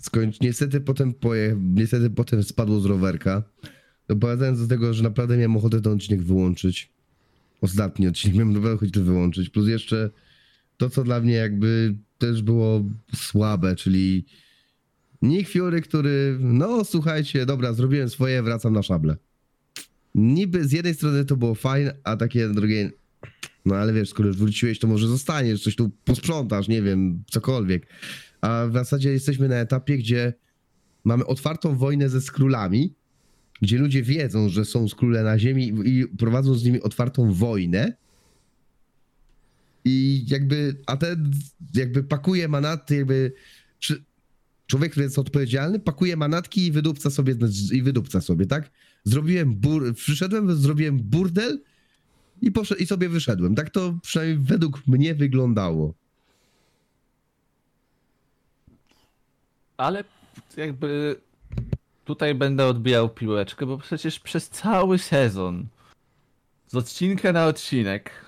Speaker 1: Skończ, niestety potem poje, niestety potem spadło z rowerka. Doprowadzając do tego, że naprawdę miałem ochotę ten odcinek wyłączyć. Ostatni odcinek miałem naprawdę ochotę wyłączyć. Plus jeszcze to, co dla mnie jakby też było słabe, czyli Nick Fury, który, no słuchajcie, dobra, zrobiłem swoje, wracam na szable. Niby z jednej strony to było fajne, a takie drugiej, No ale wiesz, skoro już wróciłeś, to może zostaniesz, coś tu posprzątasz, nie wiem, cokolwiek. A w zasadzie jesteśmy na etapie, gdzie mamy otwartą wojnę ze skrólami, gdzie ludzie wiedzą, że są skróle na ziemi i prowadzą z nimi otwartą wojnę. I jakby, a ten jakby pakuje manaty, jakby czy, człowiek, który jest odpowiedzialny, pakuje manatki i wydupca sobie, i wydupca sobie, tak? Zrobiłem bur, przyszedłem, zrobiłem burdel i, poszedł, i sobie wyszedłem. Tak to przynajmniej według mnie wyglądało.
Speaker 3: Ale jakby tutaj będę odbijał piłeczkę, bo przecież przez cały sezon, z odcinka na odcinek,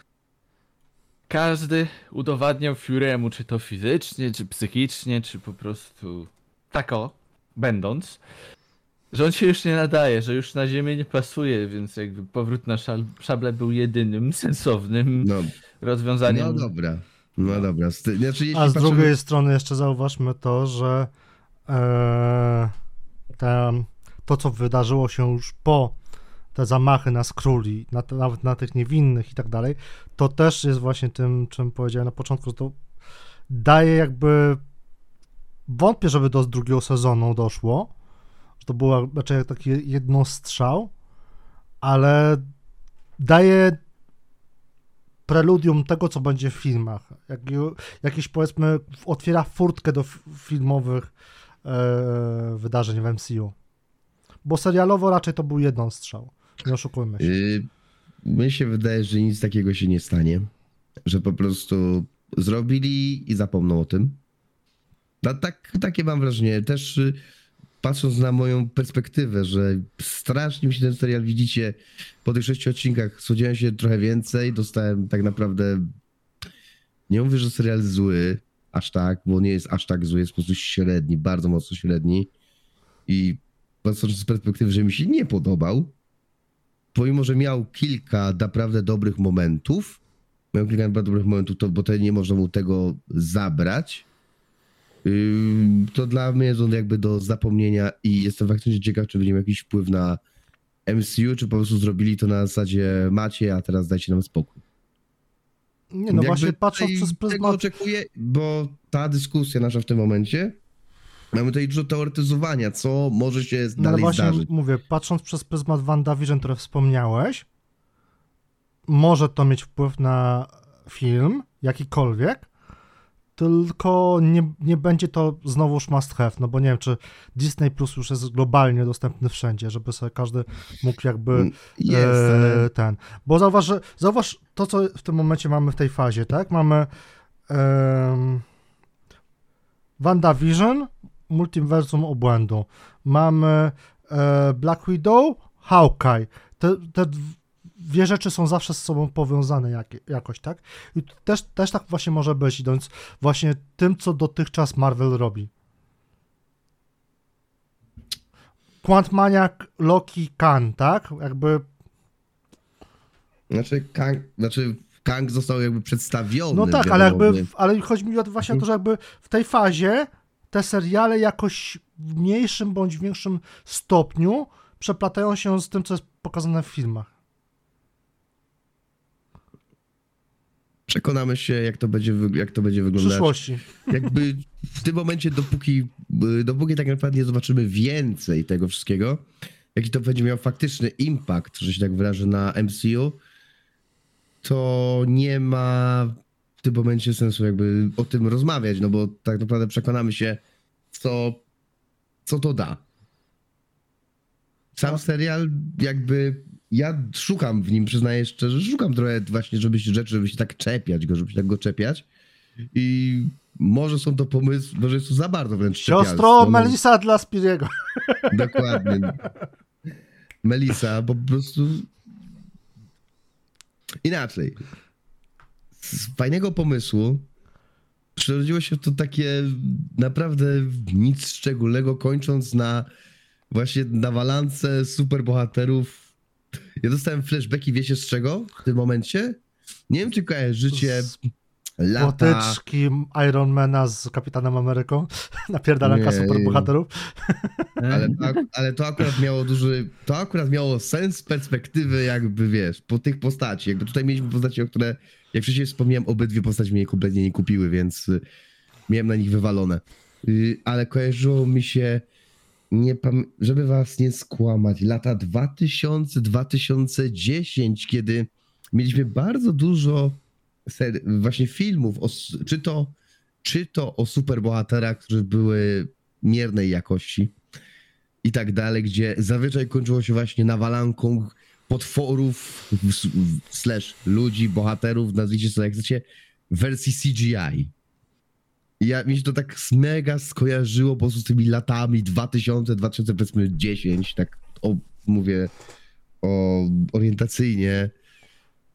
Speaker 3: każdy udowadniał Fury'emu, czy to fizycznie, czy psychicznie, czy po prostu tako, będąc, że on się już nie nadaje, że już na ziemię nie pasuje, więc jakby powrót na szal- szable był jedynym sensownym
Speaker 1: No,
Speaker 3: rozwiązaniem.
Speaker 1: no dobra. No dobra. Z ty- Znaczy, jeśli
Speaker 2: A z
Speaker 1: patrzymy-
Speaker 2: drugiej strony jeszcze zauważmy to, że e, te, to, co wydarzyło się już po te zamachy na skróli, na, nawet na tych niewinnych i tak dalej, to też jest właśnie tym, czym powiedziałem na początku, że to daje jakby wątpię, żeby do drugiego sezonu doszło, że to było raczej taki jednostrzał, ale daje preludium tego, co będzie w filmach. Jak, jakiś powiedzmy otwiera furtkę do filmowych e, wydarzeń w MCU. Bo serialowo raczej to był jeden strzał. Nie oszukujmy się.
Speaker 1: Mnie się wydaje, że nic takiego się nie stanie. Że po prostu zrobili i zapomną o tym. No, tak, takie mam wrażenie. Też y, patrząc na moją perspektywę, że strasznie mi się ten serial widzicie po tych sześciu odcinkach. Spodziewałem się trochę więcej. Dostałem tak naprawdę. Nie mówię, że serial zły, aż tak, bo nie jest aż tak zły, jest po prostu średni, bardzo mocno średni. I patrząc z perspektywy, że mi się nie podobał, pomimo, że miał kilka naprawdę dobrych momentów, miał kilka naprawdę dobrych momentów, to, bo to nie można mu tego zabrać, ym, to dla mnie jest on jakby do zapomnienia i jestem faktycznie ciekaw, czy będzie miał jakiś wpływ na MCU, czy po prostu zrobili to na zasadzie macie, a teraz dajcie nam spokój.
Speaker 2: Nie, no
Speaker 1: Jakby
Speaker 2: właśnie patrząc przez
Speaker 1: Tego
Speaker 2: pryzmat...
Speaker 1: oczekuję, bo ta dyskusja nasza w tym momencie, mamy tutaj dużo teoretyzowania, co może się
Speaker 2: No ale
Speaker 1: dalej
Speaker 2: właśnie
Speaker 1: zdarzyć.
Speaker 2: mówię, patrząc przez pryzmat WandaVision, które wspomniałeś, może to mieć wpływ na film, jakikolwiek, tylko nie, nie będzie to znowuż must have, no bo nie wiem, czy Disney Plus już jest globalnie dostępny wszędzie, żeby sobie każdy mógł jakby
Speaker 1: Mm, Jest, ale...
Speaker 2: e, ten. Bo zauważ, że, zauważ to, co w tym momencie mamy w tej fazie, tak? Mamy um, WandaVision, multiversum obłędu. Mamy e, Black Widow, Hawkeye. Te, te dwie rzeczy są zawsze z sobą powiązane jak, jakoś, tak? I też, też tak właśnie może być, idąc właśnie tym, co dotychczas Marvel robi. Quantmaniac, Loki, Khan, tak? Jakby
Speaker 1: Znaczy, Kang, znaczy Kang został jakby przedstawiony.
Speaker 2: No tak, ale jakby, ale chodzi mi właśnie o to, że jakby w tej fazie te seriale jakoś w mniejszym bądź większym stopniu przeplatają się z tym, co jest pokazane w filmach.
Speaker 1: Przekonamy się, jak to będzie, jak to będzie
Speaker 2: W
Speaker 1: wyglądać.
Speaker 2: przyszłości.
Speaker 1: Jakby w tym momencie, dopóki, y, dopóki tak naprawdę nie zobaczymy więcej tego wszystkiego, jaki to będzie miał faktyczny impact, że się tak wyrażę, na MCU, to nie ma w tym momencie sensu jakby o tym rozmawiać, no bo tak naprawdę przekonamy się, co, co to da. Sam serial jakby, ja szukam w nim, przyznaję szczerze, szukam trochę właśnie żeby się rzeczy, żeby się tak czepiać go, żeby się tak go czepiać i może są to pomysły, może jest to za bardzo wręcz
Speaker 2: Siostro
Speaker 1: czepialstwo.
Speaker 2: Melissa dla Spiriego.
Speaker 1: Dokładnie. Melisa, bo po prostu inaczej. Z fajnego pomysłu przerodziło się w to takie naprawdę nic szczególnego, kończąc na właśnie nawalance superbohaterów. Ja dostałem flashbacki, wiecie z czego w tym momencie? Nie wiem, czy kojarzycie
Speaker 2: Z
Speaker 1: lata.
Speaker 2: Potyczki Ironmana z Kapitanem Ameryką, napierdalanka superbohaterów.
Speaker 1: Ale to, ale to akurat miało duży, to akurat miało sens z perspektywy jakby, wiesz, po tych postaci. Jakby tutaj mieliśmy postaci, o które, jak wcześniej wspomniałem, obydwie postaci mnie kompletnie nie kupiły, więc y, miałem na nich wywalone. Y, ale kojarzyło mi się, nie pam- żeby was nie skłamać, lata 2000-2010, kiedy mieliśmy bardzo dużo ser- właśnie filmów, o, czy, to, czy to o superbohaterach, które były miernej jakości i tak dalej, gdzie zazwyczaj kończyło się właśnie nawalanką potworów slash ludzi, bohaterów, nazwijcie to jak chcecie, wersji CGI. I ja, mi się to tak mega skojarzyło po prostu z tymi latami 2000, 2010, tak o, mówię o orientacyjnie,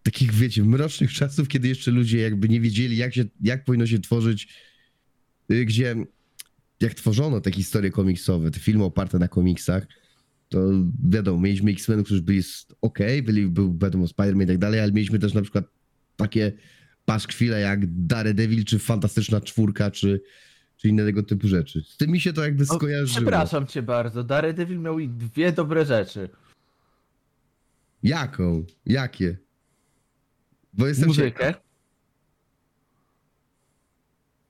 Speaker 1: takich wiecie, mrocznych czasów, kiedy jeszcze ludzie jakby nie wiedzieli jak, się, jak powinno się tworzyć, y, gdzie jak tworzono te historie komiksowe, te filmy oparte na komiksach, to wiadomo, mieliśmy X-Men, którzy byli ok, byli, był wiadomo Spider-Man i tak dalej, ale mieliśmy też na przykład takie paszkwile jak Daredevil, czy Fantastyczna Czwórka, czy, czy inne tego typu rzeczy. Z tym mi się to jakby
Speaker 3: O,
Speaker 1: skojarzyło.
Speaker 3: Przepraszam cię bardzo, Daredevil miał i dwie dobre rzeczy.
Speaker 1: Jaką? Jakie? Bo jestem
Speaker 3: Muzykę.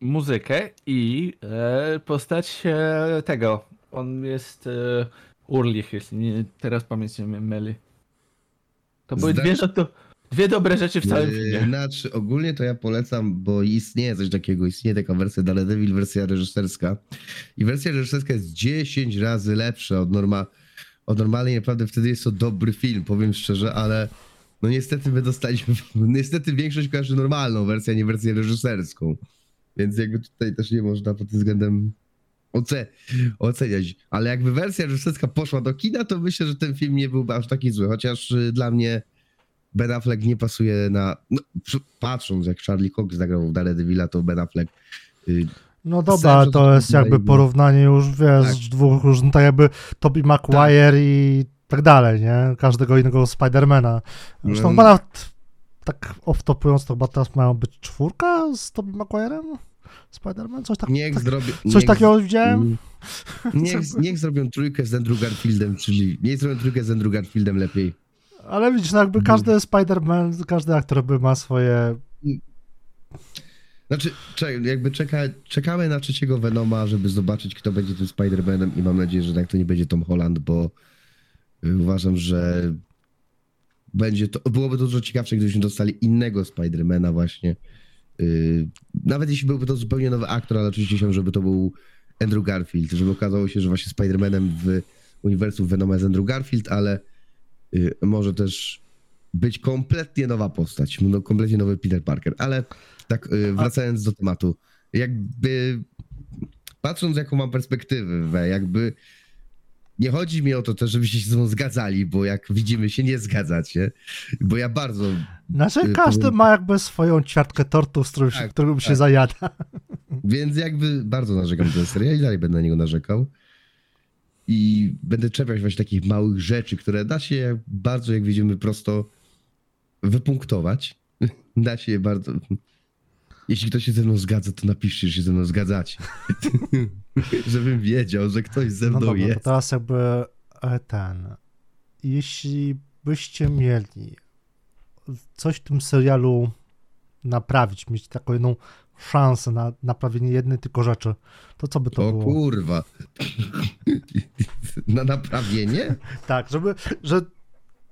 Speaker 3: Muzykę i e, postać e, tego. On jest e, Urlich, jeśli nie, teraz pamięć nie myli. To były dwie, do, dwie dobre rzeczy w całym filmie.
Speaker 1: Znaczy, ogólnie to ja polecam, bo istnieje coś takiego, istnieje taka wersja Daredevil, wersja reżyserska. I wersja reżyserska jest 10 razy lepsza od, norma, od normalnej. Naprawdę wtedy jest to dobry film, powiem szczerze, ale no niestety my dostaliśmy, niestety większość kojarzy normalną wersję, a nie wersję reżyserską. Więc jakby tutaj też nie można pod tym względem oce, oceniać. Ale jakby wersja reżyserska poszła do kina, to myślę, że ten film nie byłby aż taki zły. Chociaż y, dla mnie Ben Affleck nie pasuje na. No, patrząc, jak Charlie Cox zagrał w Daredevila, to Ben Affleck. y,
Speaker 2: No dobra,
Speaker 1: Sergio
Speaker 2: to jest jakby porównanie już, wiesz,
Speaker 1: Tak.
Speaker 2: dwóch różnych, tak jakby Tobey Maguire i tak dalej, nie? Każdego innego Spidermana. Zresztą
Speaker 1: No.
Speaker 2: chyba nawet, tak off-topując, to chyba teraz mają być czwórka z Tobey Maguirem? Spiderman? Coś, tak,
Speaker 1: niech
Speaker 2: tak,
Speaker 1: zrobią.
Speaker 2: coś
Speaker 1: niech,
Speaker 2: takiego widziałem?
Speaker 1: Mm. Niech, niech zrobią trójkę z Andrew Garfieldem, czyli. Niech zrobią trójkę z Andrew Garfieldem lepiej.
Speaker 2: Ale widzisz, no jakby każdy Spider-Man, każdy aktor by ma swoje...
Speaker 1: Znaczy, cze- jakby czeka, czekamy na trzeciego Venoma, żeby zobaczyć, kto będzie tym Spider-Manem i mam nadzieję, że tak to nie będzie Tom Holland, bo uważam, że będzie to, byłoby to dużo ciekawsze, gdybyśmy dostali innego Spider-Mana właśnie. Y, Nawet jeśli byłby to zupełnie nowy aktor, ale oczywiście chciałbym, żeby to był Andrew Garfield, żeby okazało się, że właśnie Spider-Manem w uniwersum Venoma jest Andrew Garfield, ale y, może też być kompletnie nowa postać, no, kompletnie nowy Peter Parker, ale tak y, wracając do tematu, jakby patrząc jaką mam perspektywę, jakby nie chodzi mi o to też, żebyście się ze mną zgadzali, bo jak widzimy się nie zgadzacie, bo ja bardzo
Speaker 2: Znaczy
Speaker 1: Y,
Speaker 2: każdy
Speaker 1: powiem-
Speaker 2: ma jakby swoją ćwiartkę tortu, z się-
Speaker 1: Tak,
Speaker 2: się
Speaker 1: tak.
Speaker 2: zajada.
Speaker 1: Więc jakby bardzo narzekam na ten serial i dalej będę na niego narzekał. I będę czepiał się właśnie takich małych rzeczy, które da się bardzo, jak widzimy, prosto wypunktować. Da się je bardzo. Jeśli ktoś się ze mną zgadza, to napiszcie, że się ze mną zgadzacie. Żebym wiedział, że ktoś ze
Speaker 2: No
Speaker 1: mną
Speaker 2: dobra, to
Speaker 1: jest.
Speaker 2: teraz jakby e, ten. Jeśli byście mieli coś w tym serialu naprawić, mieć taką jedną szansę na naprawienie jednej tylko rzeczy, to co by to
Speaker 1: O
Speaker 2: było?
Speaker 1: kurwa. Na naprawienie?
Speaker 2: Tak, żeby, że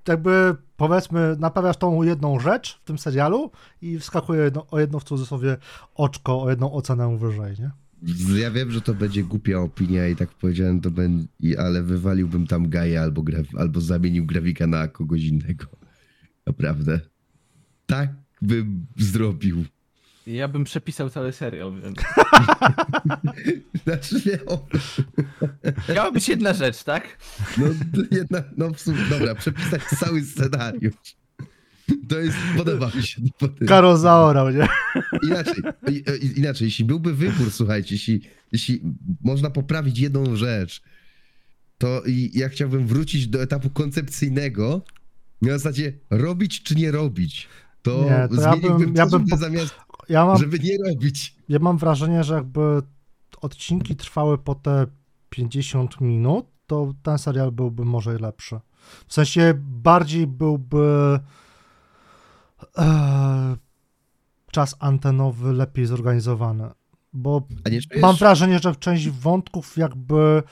Speaker 2: jakby powiedzmy naprawiasz tą jedną rzecz w tym serialu i wskakuje jedno, o jedno w cudzysłowie oczko, o jedną ocenę wyżej, nie?
Speaker 1: Ja wiem, że to będzie głupia opinia i tak powiedziałem, to będzie, ale wywaliłbym tam Gaję albo, gra, albo zamienił grafika na kogoś innego. Naprawdę. Tak bym zrobił.
Speaker 3: Ja bym przepisał cały serial.
Speaker 1: Znaczy, nie, o,
Speaker 3: Miała być jedna rzecz, tak?
Speaker 1: no, jedna, no w sumie, dobra, przepisać cały scenariusz. To jest, podoba mi się. to Podoba.
Speaker 2: Karo zaorał, nie?
Speaker 1: Inaczej, inaczej, jeśli byłby wybór, słuchajcie, jeśli, jeśli można poprawić jedną rzecz, to i ja chciałbym wrócić do etapu koncepcyjnego, na zasadzie robić czy nie robić. To,
Speaker 2: Nie, to ja
Speaker 1: zmieniłbym
Speaker 2: bym- ja bym po-
Speaker 1: zamiast...
Speaker 2: Ja mam,
Speaker 1: żeby nie robić.
Speaker 2: ja mam wrażenie, że jakby odcinki trwały po te 50 minut, to ten serial byłby może lepszy. W sensie bardziej byłby e, czas antenowy lepiej zorganizowany. Bo mam wrażenie, że część wątków jakby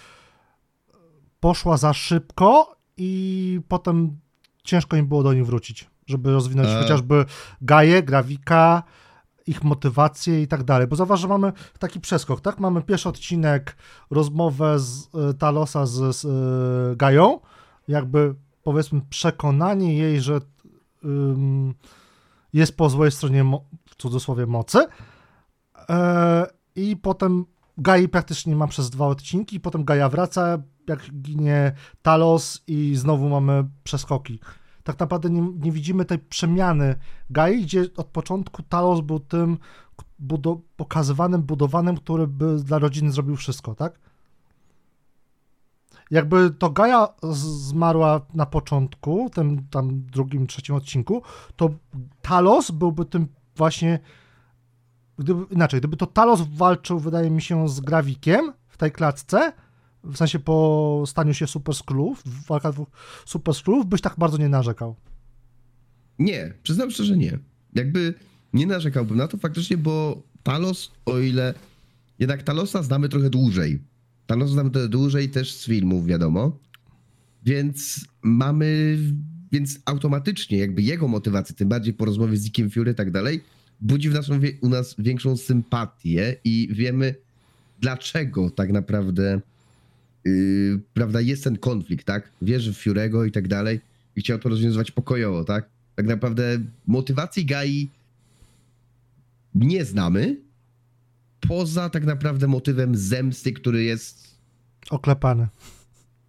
Speaker 2: poszła za szybko i potem ciężko im było do nich wrócić, żeby rozwinąć
Speaker 1: A.
Speaker 2: chociażby Gaję, Grawika, ich motywację i tak dalej. Bo zauważ, że mamy taki przeskok, tak? Mamy pierwszy odcinek, rozmowę z y, Talosa z, z y, Gają, jakby powiedzmy przekonanie jej, że ym, jest po złej stronie w cudzysłowie mocy. E, I potem Gai praktycznie ma przez dwa odcinki, potem Gaja wraca, jak ginie Talos i znowu mamy przeskoki. Tak naprawdę nie, nie widzimy tej przemiany Gai, gdzie od początku Talos był tym budo- pokazywanym, budowanym, który by dla rodziny zrobił wszystko, tak? Jakby to Gaja zmarła na początku, tym tam drugim, trzecim odcinku, to Talos byłby tym właśnie gdyby, inaczej, gdyby to Talos walczył, wydaje mi się, z Gravikiem w tej klatce, w sensie po staniu się Super Skrullów, walka dwóch Super Skrullów, byś tak bardzo nie narzekał.
Speaker 1: Nie, przyznam szczerze nie. Jakby nie narzekałbym na to faktycznie, bo Talos, o ile jednak Talosa znamy trochę dłużej. Talosa znamy trochę dłużej też z filmów, wiadomo. Więc mamy, więc automatycznie jakby jego motywację, tym bardziej po rozmowie z Dickiem Fury i tak dalej, budzi w nas, u nas większą sympatię i wiemy dlaczego tak naprawdę yy, prawda, jest ten konflikt, tak? Wierzy w Furego i tak dalej i chciał to rozwiązywać pokojowo, tak? Tak naprawdę motywacji Gai nie znamy, poza tak naprawdę motywem zemsty, który jest,
Speaker 2: Oklepany.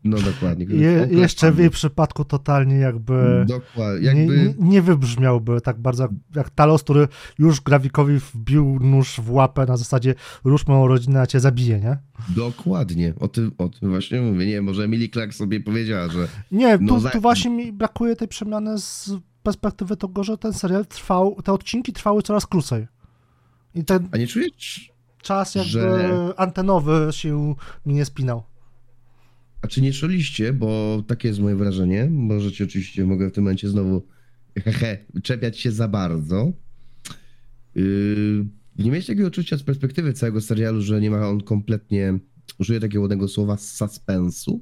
Speaker 1: No dokładnie.
Speaker 2: Je, jeszcze w jej przypadku totalnie jakby
Speaker 1: Dokładnie,
Speaker 2: nie,
Speaker 1: jakby...
Speaker 2: nie, nie wybrzmiałby tak bardzo jak, jak Talos, który już Gravikowi wbił nóż w łapę na zasadzie rusz moją rodzinę, a cię zabiję, nie?
Speaker 1: Dokładnie, o tym, o tym właśnie mówię. Nie, może Emily Clark sobie powiedziała, że
Speaker 2: Nie, tu,
Speaker 1: No za-
Speaker 2: tu właśnie mi brakuje tej przemiany z perspektywy tego, że ten serial trwał, te odcinki trwały coraz krócej. I ten
Speaker 1: a nie czujesz,
Speaker 2: czas jakby
Speaker 1: że-
Speaker 2: antenowy się mi nie spinał.
Speaker 1: A czy nie czuliście, bo takie jest moje wrażenie, możecie oczywiście, mogę w tym momencie znowu hehe, czepiać się za bardzo. Yy, nie mieliście takiego uczucia z perspektywy całego serialu, że nie ma on kompletnie, użyję takiego ładnego słowa, suspensu?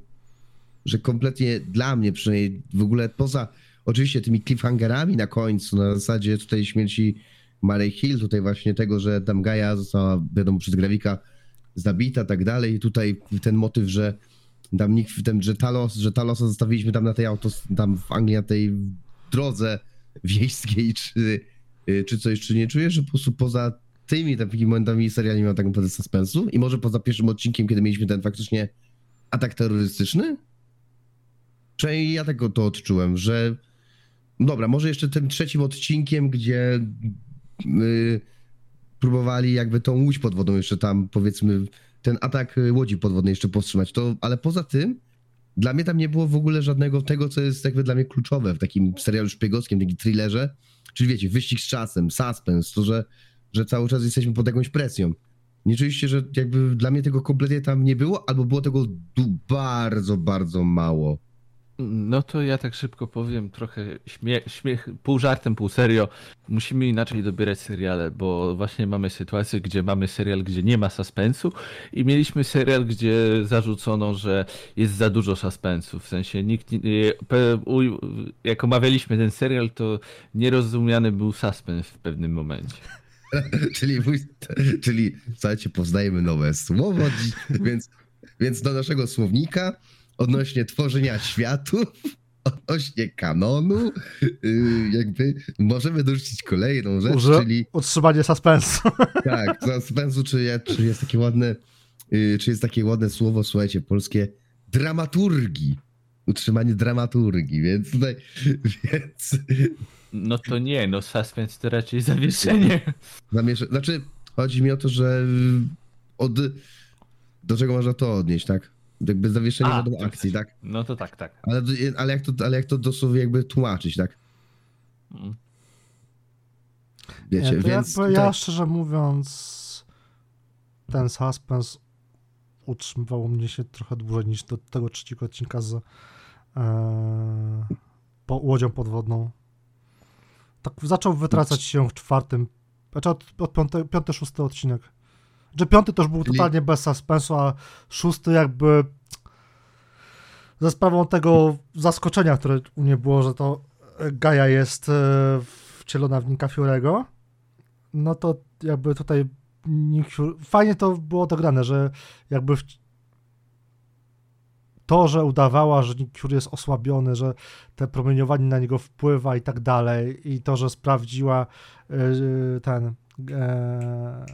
Speaker 1: Że kompletnie dla mnie przynajmniej w ogóle poza oczywiście tymi cliffhangerami na końcu, na zasadzie tutaj śmierci Mary Hill, tutaj właśnie tego, że tam Gaia została, wiadomo, przez Gravika zabita, tak dalej. I tutaj ten motyw, że tam nikt, ten, że Talos, że Talosa zostawiliśmy tam na tej autos, tam w Anglii na tej drodze wiejskiej, czy, y, czy coś, czy nie czujesz, że po prostu poza tymi takimi momentami serial nie miał tak naprawdę suspensu i może poza pierwszym odcinkiem, kiedy mieliśmy ten faktycznie atak terrorystyczny? Przynajmniej ja tego to odczułem, że dobra, może jeszcze tym trzecim odcinkiem, gdzie y, próbowali jakby tą łódź podwodną jeszcze tam, powiedzmy, ten atak y, łodzi podwodnej jeszcze powstrzymać, to, ale poza tym dla mnie tam nie było w ogóle żadnego tego, co jest jakby dla mnie kluczowe w takim serialu szpiegowskim, takim thrillerze, czyli wiecie, wyścig z czasem, suspense, to, że, że cały czas jesteśmy pod jakąś presją. Nie czuliście, że jakby dla mnie tego kompletnie tam nie było, albo było tego bardzo, bardzo mało.
Speaker 3: No to ja tak szybko powiem, trochę śmie śmiech, pół żartem, pół serio. Musimy inaczej dobierać seriale, bo właśnie mamy sytuację, gdzie mamy serial, gdzie nie ma suspensu i mieliśmy serial, gdzie zarzucono, że jest za dużo suspensu. W sensie nikt, nie- jak omawialiśmy ten serial, to nierozumiany był suspens w pewnym momencie.
Speaker 1: czyli, czyli słuchajcie, poznajemy nowe słowo, więc, więc do naszego słownika odnośnie tworzenia światów, odnośnie kanonu, yy, jakby możemy dorzucić kolejną rzecz,
Speaker 2: Uży-
Speaker 1: czyli
Speaker 2: Utrzymanie suspensu.
Speaker 1: tak, suspensu, czy, czy jest takie ładne, yy, czy jest takie ładne słowo, słuchajcie, polskie, dramaturgii. Utrzymanie dramaturgii, więc tutaj, więc
Speaker 3: No to nie, no suspens to raczej zawieszenie.
Speaker 1: Zamierza... Znaczy, chodzi mi o to, że od... Do czego można to odnieść, tak? Jakby zawieszenie
Speaker 3: A, to
Speaker 1: akcji, tak?
Speaker 3: No to tak, tak.
Speaker 1: Ale, ale, jak to, ale jak to dosłownie jakby tłumaczyć, tak?
Speaker 3: Mm.
Speaker 1: Wiecie,
Speaker 2: Nie,
Speaker 1: więc
Speaker 2: jakby
Speaker 1: tutaj...
Speaker 2: ja szczerze mówiąc ten suspens utrzymywał mnie się trochę dłużej niż do tego trzeciego odcinka z e, po, łodzią podwodną. Tak zaczął wytracać się w czwartym, znaczy od, od piąty, piąty, szósty odcinek. Że piąty już był
Speaker 1: Czyli-
Speaker 2: totalnie bez suspensu, a szósty jakby za sprawą tego zaskoczenia, które u mnie było, że to Gaia jest e, wcielona w Nika Fiorego, no to jakby tutaj Nick Fury, fajnie to było dograne, że jakby w, to, że udawała, że Nick Fury jest osłabiony, że te promieniowanie na niego wpływa i tak dalej i to, że sprawdziła e, ten e,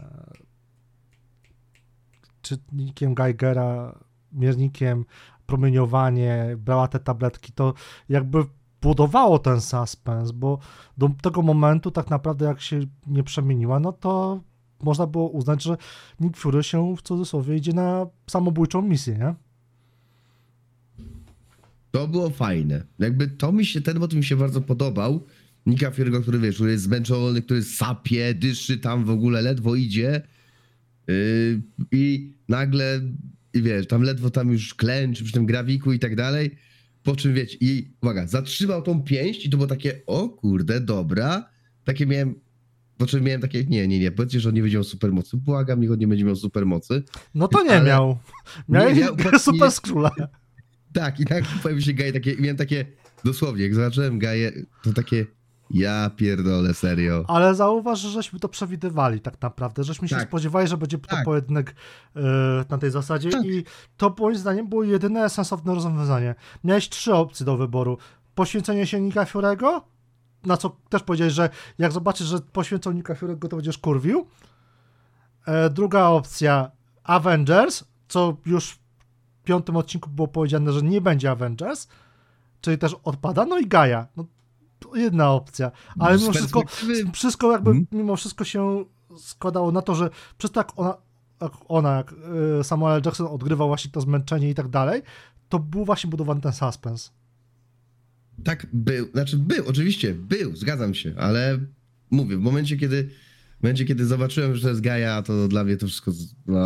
Speaker 2: czytnikiem Geigera, miernikiem promieniowanie, brała te tabletki, to jakby budowało ten suspens, bo do tego momentu tak naprawdę jak się nie przemieniła, no to można było uznać, że Nick Fury się w cudzysłowie idzie na samobójczą misję, nie?
Speaker 1: To było fajne. Jakby to mi się, ten motyw mi się bardzo podobał. Nika Fury'ego, który wiesz, który jest zmęczony, który sapie, dyszy tam w ogóle, ledwo idzie. Yy, I nagle, i wiesz, tam ledwo tam już klęczy przy tym grawiku i tak dalej. Po czym wiecie, i uwaga, zatrzymał tą pięść i to było takie, o kurde, dobra. Takie miałem, po czym miałem takie, nie, nie, nie, powiedzcie, że on nie będzie miał supermocy. Błagam, niech on nie będzie miał supermocy.
Speaker 2: No to nie
Speaker 1: Ale-
Speaker 2: miał. Miał
Speaker 1: miał,
Speaker 2: nie,
Speaker 1: bo-
Speaker 2: super skróla.
Speaker 1: Tak, i tak pojawił się Gaje takie, miałem takie, dosłownie, jak zobaczyłem Gaję, to takie, ja pierdolę, serio.
Speaker 2: Ale zauważ, że żeśmy to przewidywali tak naprawdę, żeśmy się
Speaker 1: Tak.
Speaker 2: spodziewali, że będzie to
Speaker 1: Tak.
Speaker 2: pojedynek e, na tej zasadzie
Speaker 1: Tak.
Speaker 2: i to moim zdaniem było jedyne sensowne rozwiązanie. Miałeś trzy opcje do wyboru. Poświęcenie się Nika Fiorego, na co też powiedziałeś, że jak zobaczysz, że poświęcą Nika Fiorego, to będziesz kurwił. E, druga opcja Avengers, co już w piątym odcinku było powiedziane, że nie będzie Avengers, czyli też odpada, no i Gaia. No, to jedna opcja, ale mimo wszystko wszystko jakby,
Speaker 1: Mhm.
Speaker 2: mimo wszystko się składało na to, że przez to jak ona, jak, ona, jak y, Samuel Jackson odgrywał właśnie to zmęczenie i tak dalej, to był właśnie budowany ten suspens.
Speaker 1: Tak, był, znaczy był, oczywiście, był, zgadzam się, ale mówię, w momencie, kiedy, momencie, kiedy zobaczyłem, że to jest Gaja, to dla mnie to wszystko, no,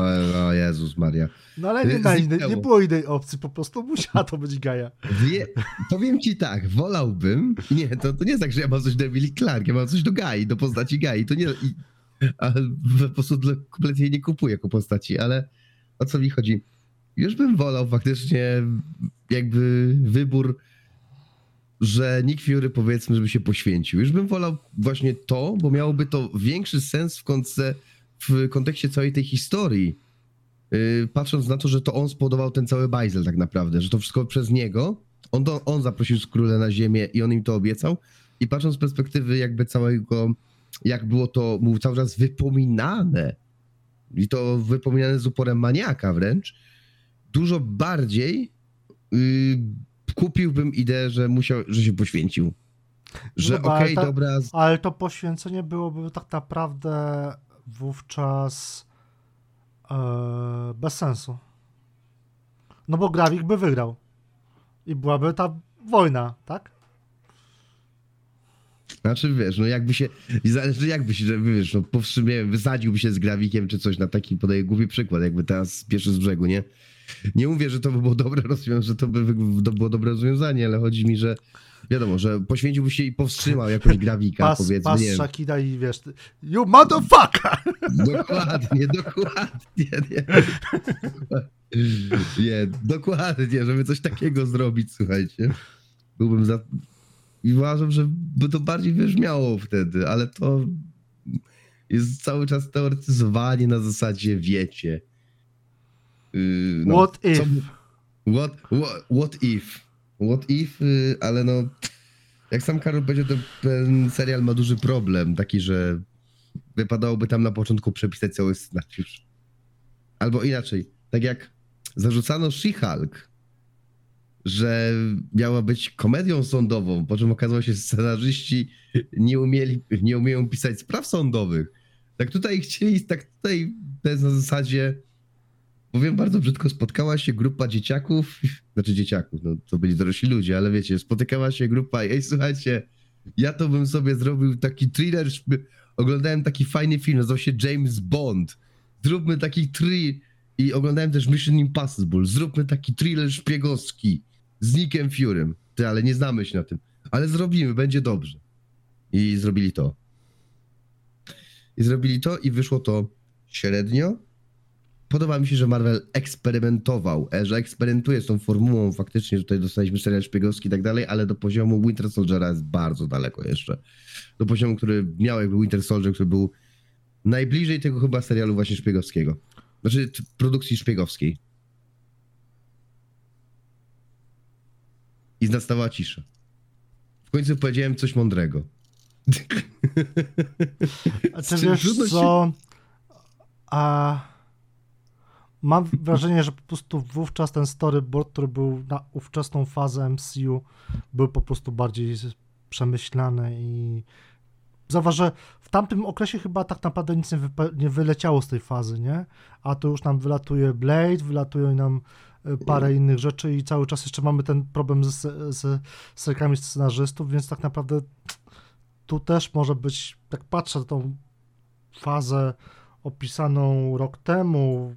Speaker 1: o Jezus Maria.
Speaker 2: No ale nie,
Speaker 1: Y, zniknęło.
Speaker 2: nie było innej opcji, po prostu musiała to być Gaia.
Speaker 1: Wie, powiem ci tak, wolałbym, nie, to, to nie jest tak, że ja mam coś do Emily Clark, ja mam coś do Gai, do postaci Gai, to nie, i, ale po prostu kompletnie nie kupuję jako postaci, ale o co mi chodzi? Już bym wolał faktycznie jakby wybór, że Nick Fury powiedzmy, żeby się poświęcił. Już bym wolał właśnie to, bo miałoby to większy sens w, konce, w kontekście całej tej historii. Yy, patrząc na to, że to on spowodował ten cały bajzel tak naprawdę, że to wszystko przez niego, on, to, on zaprosił Skróle na ziemię i on im to obiecał i patrząc z perspektywy jakby całego, jak było to mu cały czas wypominane i to wypominane z uporem maniaka wręcz, dużo bardziej yy, kupiłbym ideę, że musiał, że się poświęcił. Że
Speaker 2: Dobra,
Speaker 1: okej,
Speaker 2: ta-
Speaker 1: dobra,
Speaker 2: Ale to poświęcenie byłoby tak naprawdę wówczas e, bez sensu. No bo Gravik by wygrał. I byłaby ta wojna, tak?
Speaker 1: Znaczy wiesz, no jakby się, zależy jakby się, że wiesz, no powstrzymie, wysadziłby się z grawikiem czy coś na taki, podaję głupi przykład, jakby teraz pierwszy z brzegu, nie? Nie mówię, że to by było dobre rozwiązanie, że to by było dobre rozwiązanie, ale chodzi mi, że wiadomo, że poświęciłby się i powstrzymał jakoś grawika,
Speaker 2: Pas,
Speaker 1: powiedzmy,
Speaker 2: pas
Speaker 1: nie.
Speaker 2: Shakira i wiesz, you motherfucker!
Speaker 1: Dokładnie, dokładnie, nie. Nie, dokładnie, żeby coś takiego zrobić, słuchajcie. Byłbym za... I uważam, że by to bardziej wybrzmiało wtedy, ale to jest cały czas teoretyzowanie na zasadzie wiecie. Yy, no,
Speaker 2: What if?
Speaker 1: What, what, what if? What if, yy, ale no... Jak sam Karol powiedział, to ten serial ma duży problem, taki, że wypadałoby tam na początku przepisać cały scenariusz. Albo inaczej, tak jak zarzucano She-Hulk, że miała być komedią sądową, po czym okazało się, że scenarzyści nie, umieli, nie umieją pisać spraw sądowych. Tak tutaj chcieli, tak tutaj to jest na zasadzie, powiem bardzo brzydko, spotkała się grupa dzieciaków, znaczy dzieciaków, no to byli dorośli ludzie, ale wiecie, spotykała się grupa i ej, słuchajcie, ja to bym sobie zrobił taki thriller, oglądałem taki fajny film, nazywał się James Bond. Zróbmy taki tri... I oglądałem też Mission Impossible. Zróbmy taki thriller szpiegowski z Nickiem Furym. Ty, ale nie znamy się na tym. Ale zrobimy, będzie dobrze. I zrobili to. I zrobili to i wyszło to średnio. Podoba mi się, że Marvel eksperymentował, e, że eksperymentuje z tą formułą. Faktycznie tutaj dostaliśmy serial szpiegowski i tak dalej, ale do poziomu Winter Soldiera jest bardzo daleko jeszcze. Do poziomu, który miał jakby Winter Soldier, który był najbliżej tego chyba serialu właśnie szpiegowskiego. Znaczy produkcji szpiegowskiej. I nastała cisza. W końcu powiedziałem coś mądrego.
Speaker 2: A ty wiesz co? A mam wrażenie, że po prostu wówczas ten storyboard, który był na ówczesną fazę MCU, był po prostu bardziej przemyślany i zauważ, że w tamtym okresie chyba tak naprawdę nic nie, nie wyleciało z tej fazy, nie? A tu już nam wylatuje Blade, wylatują nam y, parę innych rzeczy i cały czas jeszcze mamy ten problem z, z serkami scenarzystów, więc tak naprawdę tu też może być, jak patrzę na tą fazę opisaną rok temu,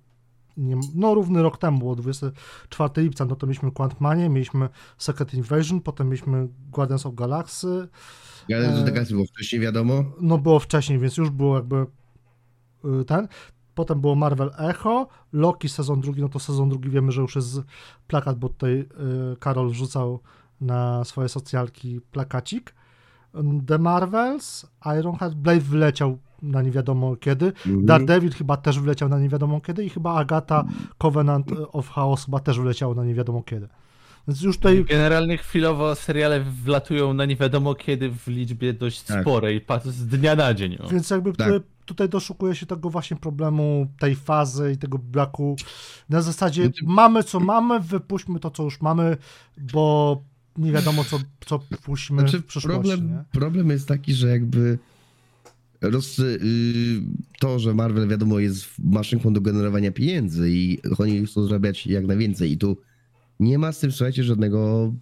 Speaker 2: nie, no równy rok temu, było 24 lipca, no to mieliśmy Quantmanie, mieliśmy Secret Invasion, potem mieliśmy Guardians of Galaxy,
Speaker 1: Ale
Speaker 2: E,
Speaker 1: to taka było wcześniej wiadomo.
Speaker 2: no było wcześniej, więc już było jakby y, ten. Potem było Marvel Echo, Loki sezon drugi, no to sezon drugi wiemy, że już jest plakat, bo tutaj y, Karol wrzucał na swoje socjalki plakacik. The Marvels, Ironheart, Blade wleciał na nie wiadomo kiedy,
Speaker 1: Mhm.
Speaker 2: Daredevil chyba też wleciał na nie wiadomo kiedy i chyba Agata Covenant of Chaos chyba też wleciał na nie wiadomo kiedy. Więc już tutaj
Speaker 3: Generalnie chwilowo seriale wlatują na nie wiadomo kiedy w liczbie dość
Speaker 1: Tak.
Speaker 3: sporej, z dnia na dzień. O.
Speaker 2: Więc jakby
Speaker 1: Tak.
Speaker 2: tutaj, tutaj doszukuje się tego właśnie problemu, tej fazy i tego braku. Na zasadzie
Speaker 1: Znaczy-
Speaker 2: mamy co mamy, wypuśćmy to co już mamy, bo nie wiadomo co, co puścimy
Speaker 1: Znaczy,
Speaker 2: w przyszłości.
Speaker 1: problem,
Speaker 2: nie?
Speaker 1: problem jest taki, że jakby roz, y, to, że Marvel wiadomo jest maszynką do generowania pieniędzy i oni chcą zarabiać jak najwięcej i tu nie ma z tym, słuchajcie, żadnego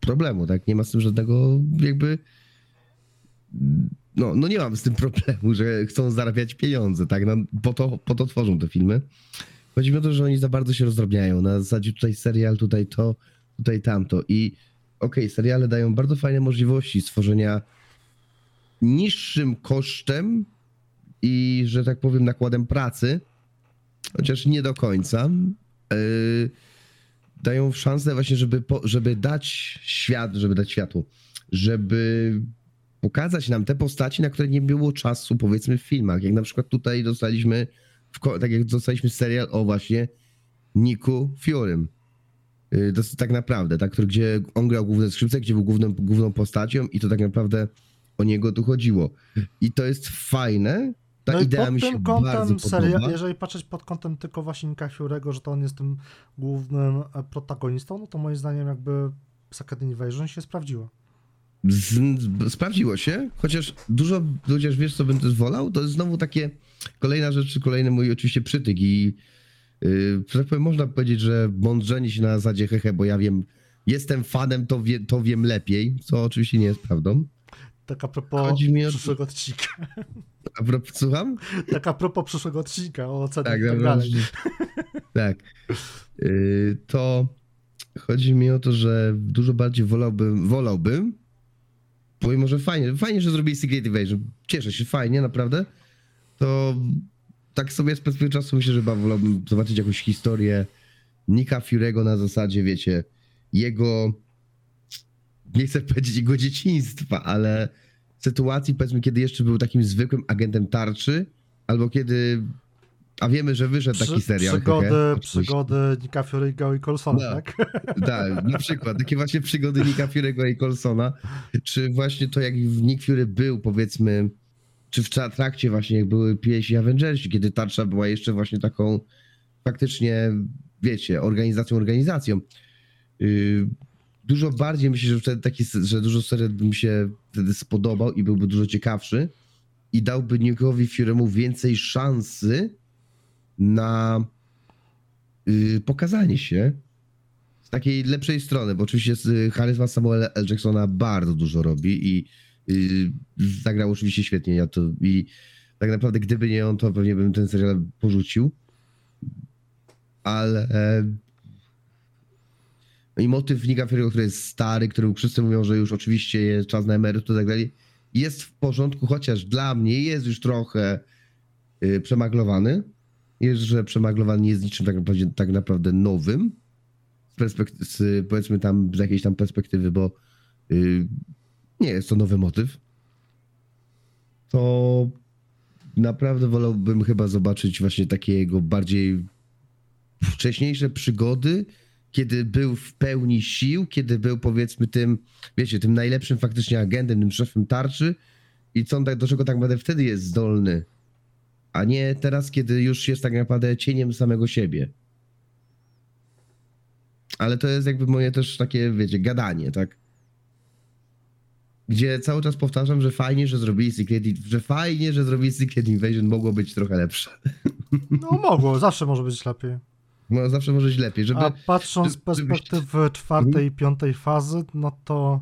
Speaker 1: problemu, tak? Nie ma z tym żadnego jakby no, no nie mam z tym problemu, że chcą zarabiać pieniądze, tak? No, po, to, po to tworzą te filmy. Chodzi mi o to, że oni za bardzo się rozdrabniają. Na zasadzie tutaj serial, tutaj to, tutaj tamto. I okej, seriale dają bardzo fajne możliwości stworzenia niższym kosztem i, że tak powiem, nakładem pracy, chociaż nie do końca. Yy, dają szansę właśnie, żeby, po, żeby dać świat, żeby dać światło, żeby pokazać nam te postaci, na które nie było czasu, powiedzmy, w filmach. Jak na przykład tutaj dostaliśmy, w, tak jak dostaliśmy serial o właśnie Niku Fiorym. Yy, jest tak naprawdę, tak, gdzie on grał główne skrzypce, gdzie był główną, główną postacią i to tak naprawdę o niego tu chodziło. I to jest fajne. Ta
Speaker 2: No
Speaker 1: idea
Speaker 2: pod
Speaker 1: mi się
Speaker 2: kątem seria, jeżeli patrzeć pod kątem tylko właśnie Nika Fury'ego, że to on jest tym głównym e, protagonistą, no to moim zdaniem jakby Secret Invasion się sprawdziło.
Speaker 1: Z, sprawdziło się, chociaż dużo, chociaż wiesz co bym też wolał, to jest znowu takie kolejna rzecz, kolejny mój oczywiście przytyk i yy, tak powiem, można powiedzieć, że mądrzenie się na zasadzie hehe, bo ja wiem, jestem fanem, to, wie, to wiem lepiej, co oczywiście nie jest prawdą.
Speaker 2: Tak a propos
Speaker 1: Chodzi mi o-
Speaker 2: przyszłego odcinka.
Speaker 1: A propos, słucham?
Speaker 2: Tak a propos przyszłego odcinka o ocenach
Speaker 1: Tak,
Speaker 2: i tak dalej.
Speaker 1: tak. Yy, to chodzi mi o to, że dużo bardziej wolałbym, wolałbym, powiem może fajnie, fajnie, że zrobili Secret Invasion, cieszę się, fajnie, naprawdę, to tak sobie z perspektywy czasu myślę, że chyba wolałbym zobaczyć jakąś historię Nika Fury'ego na zasadzie, wiecie, jego, nie chcę powiedzieć jego dzieciństwa, ale sytuacji, powiedzmy, kiedy jeszcze był takim zwykłym agentem tarczy, albo kiedy, a wiemy, że wyszedł taki
Speaker 2: Przy-
Speaker 1: serial.
Speaker 2: Przygody, przygody Nika Fury'ego i Colsona,
Speaker 1: No.
Speaker 2: tak?
Speaker 1: Tak, na przykład takie właśnie przygody Nika Fury'ego i Colsona, czy właśnie to jak Nick Fury był powiedzmy, czy w tra- trakcie właśnie jak były pieśni Avengersi, kiedy tarcza była jeszcze właśnie taką faktycznie, wiecie, organizacją, organizacją. Yy, dużo bardziej myślę, że wtedy taki, że dużo serial by mi się wtedy spodobał i byłby dużo ciekawszy i dałby Nickowi Fury'emu więcej szansy na yy, pokazanie się z takiej lepszej strony, bo oczywiście z- charyzma Samuela L. Jacksona bardzo dużo robi i Yy, zagrał oczywiście świetnie, ja to i tak naprawdę gdyby nie on, to pewnie bym ten serial porzucił. Ale i motyw Nika Fury'ego, który jest stary, który wszyscy mówią, że już oczywiście jest czas na emeryturę i tak dalej, jest w porządku, chociaż dla mnie jest już trochę y, przemaglowany. Jest, że przemaglowany jest niczym tak naprawdę, tak naprawdę nowym. Z, perspek- z powiedzmy tam z jakiejś tam perspektywy, bo y, nie jest to nowy motyw. To naprawdę wolałbym chyba zobaczyć właśnie takie jego bardziej wcześniejsze przygody, kiedy był w pełni sił, kiedy był powiedzmy tym, wiecie, tym najlepszym faktycznie agentem, tym szefem tarczy i co on tak, do czego tak naprawdę wtedy jest zdolny, a nie teraz, kiedy już jest tak naprawdę cieniem samego siebie. Ale to jest jakby moje też takie, wiecie, gadanie, tak? Gdzie cały czas powtarzam, że fajnie, że zrobili Secret, że fajnie, że zrobili Secret Invasion, mogło być trochę lepsze.
Speaker 2: No mogło, zawsze może być lepiej.
Speaker 1: No zawsze może lepiej, żeby...
Speaker 2: A patrząc z perspektywy czwartej i piątej fazy, no to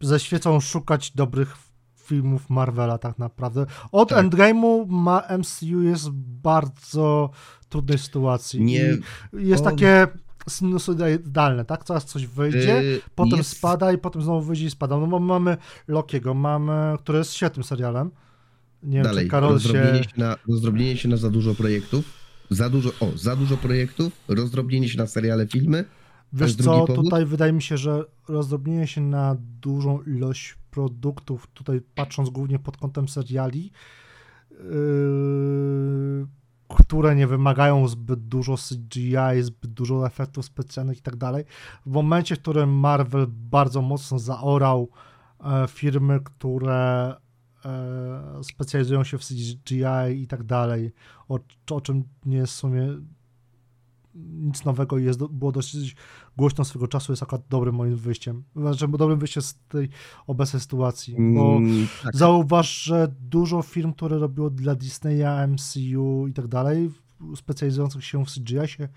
Speaker 2: ze świecą szukać dobrych filmów Marvela tak naprawdę. Od
Speaker 1: Tak.
Speaker 2: Endgame'u ma MCU jest w bardzo trudnej sytuacji.
Speaker 1: Nie,
Speaker 2: I jest
Speaker 1: on-
Speaker 2: takie sinusoidalne, tak? Coraz coś wyjdzie,
Speaker 1: Yy,
Speaker 2: potem
Speaker 1: jest-
Speaker 2: spada i potem znowu wyjdzie i spada. No bo mamy Lokiego, mamy, który jest świetnym serialem. Nie wiem,
Speaker 1: Dalej,
Speaker 2: czy Karol się...
Speaker 1: się... na, rozdrobnienie się na za dużo projektów. Za dużo, o, za dużo projektów, rozdrobnienie się na seriale, filmy.
Speaker 2: Wiesz co, tutaj wydaje mi się, że rozdrobnienie się na dużą ilość produktów, tutaj patrząc głównie pod kątem seriali, yy, które nie wymagają zbyt dużo CGI, zbyt dużo efektów specjalnych i tak dalej. W momencie, w którym Marvel bardzo mocno zaorał e, firmy, które specjalizują się w CGI i tak dalej, o, o czym nie jest w sumie nic nowego i jest, było dosyć głośno swego czasu, jest akurat dobrym moim wyjściem. Znaczy, dobrym wyjściem z tej obecnej sytuacji, bo
Speaker 1: Mm, tak.
Speaker 2: zauważ, że dużo firm, które robiło dla Disneya, MCU i tak dalej, specjalizujących się w CGI się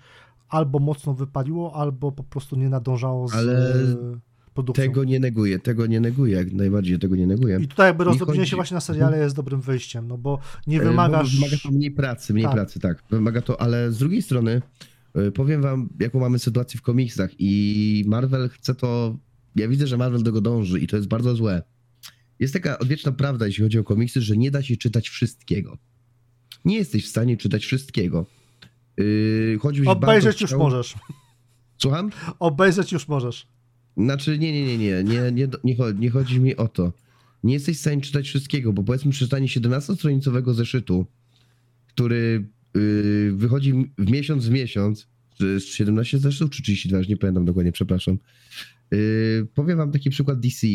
Speaker 2: albo mocno wypaliło, albo po prostu nie nadążało z
Speaker 1: Ale
Speaker 2: e, produkcją.
Speaker 1: Tego nie neguję, tego nie neguję, jak najbardziej tego nie neguję.
Speaker 2: I tutaj jakby rozdrobnienie się właśnie na seriale jest dobrym wyjściem, no bo nie
Speaker 1: E,
Speaker 2: wymagasz...
Speaker 1: bo Wymaga to mniej pracy, mniej
Speaker 2: Tak.
Speaker 1: pracy, tak. Wymaga to, ale z drugiej strony e, powiem wam, jaką mamy sytuację w komiksach i Marvel chce to... Ja widzę, że Marvel do tego dąży i to jest bardzo złe. Jest taka odwieczna prawda, jeśli chodzi o komiksy, że nie da się czytać wszystkiego. Nie jesteś w stanie czytać wszystkiego. Yy,
Speaker 2: Obejrzeć już
Speaker 1: chciał-
Speaker 2: możesz.
Speaker 1: Słucham?
Speaker 2: Obejrzeć już możesz.
Speaker 1: Znaczy, nie, nie, nie, nie, nie, nie, nie, chodzi, nie chodzi mi o to. Nie jesteś w stanie czytać wszystkiego, bo powiedzmy przeczytanie 17-stronicowego zeszytu, który yy, wychodzi w miesiąc w miesiąc, czy 17 zeszytów, czy 32, już nie pamiętam dokładnie, przepraszam. Yy, powiem wam taki przykład DC.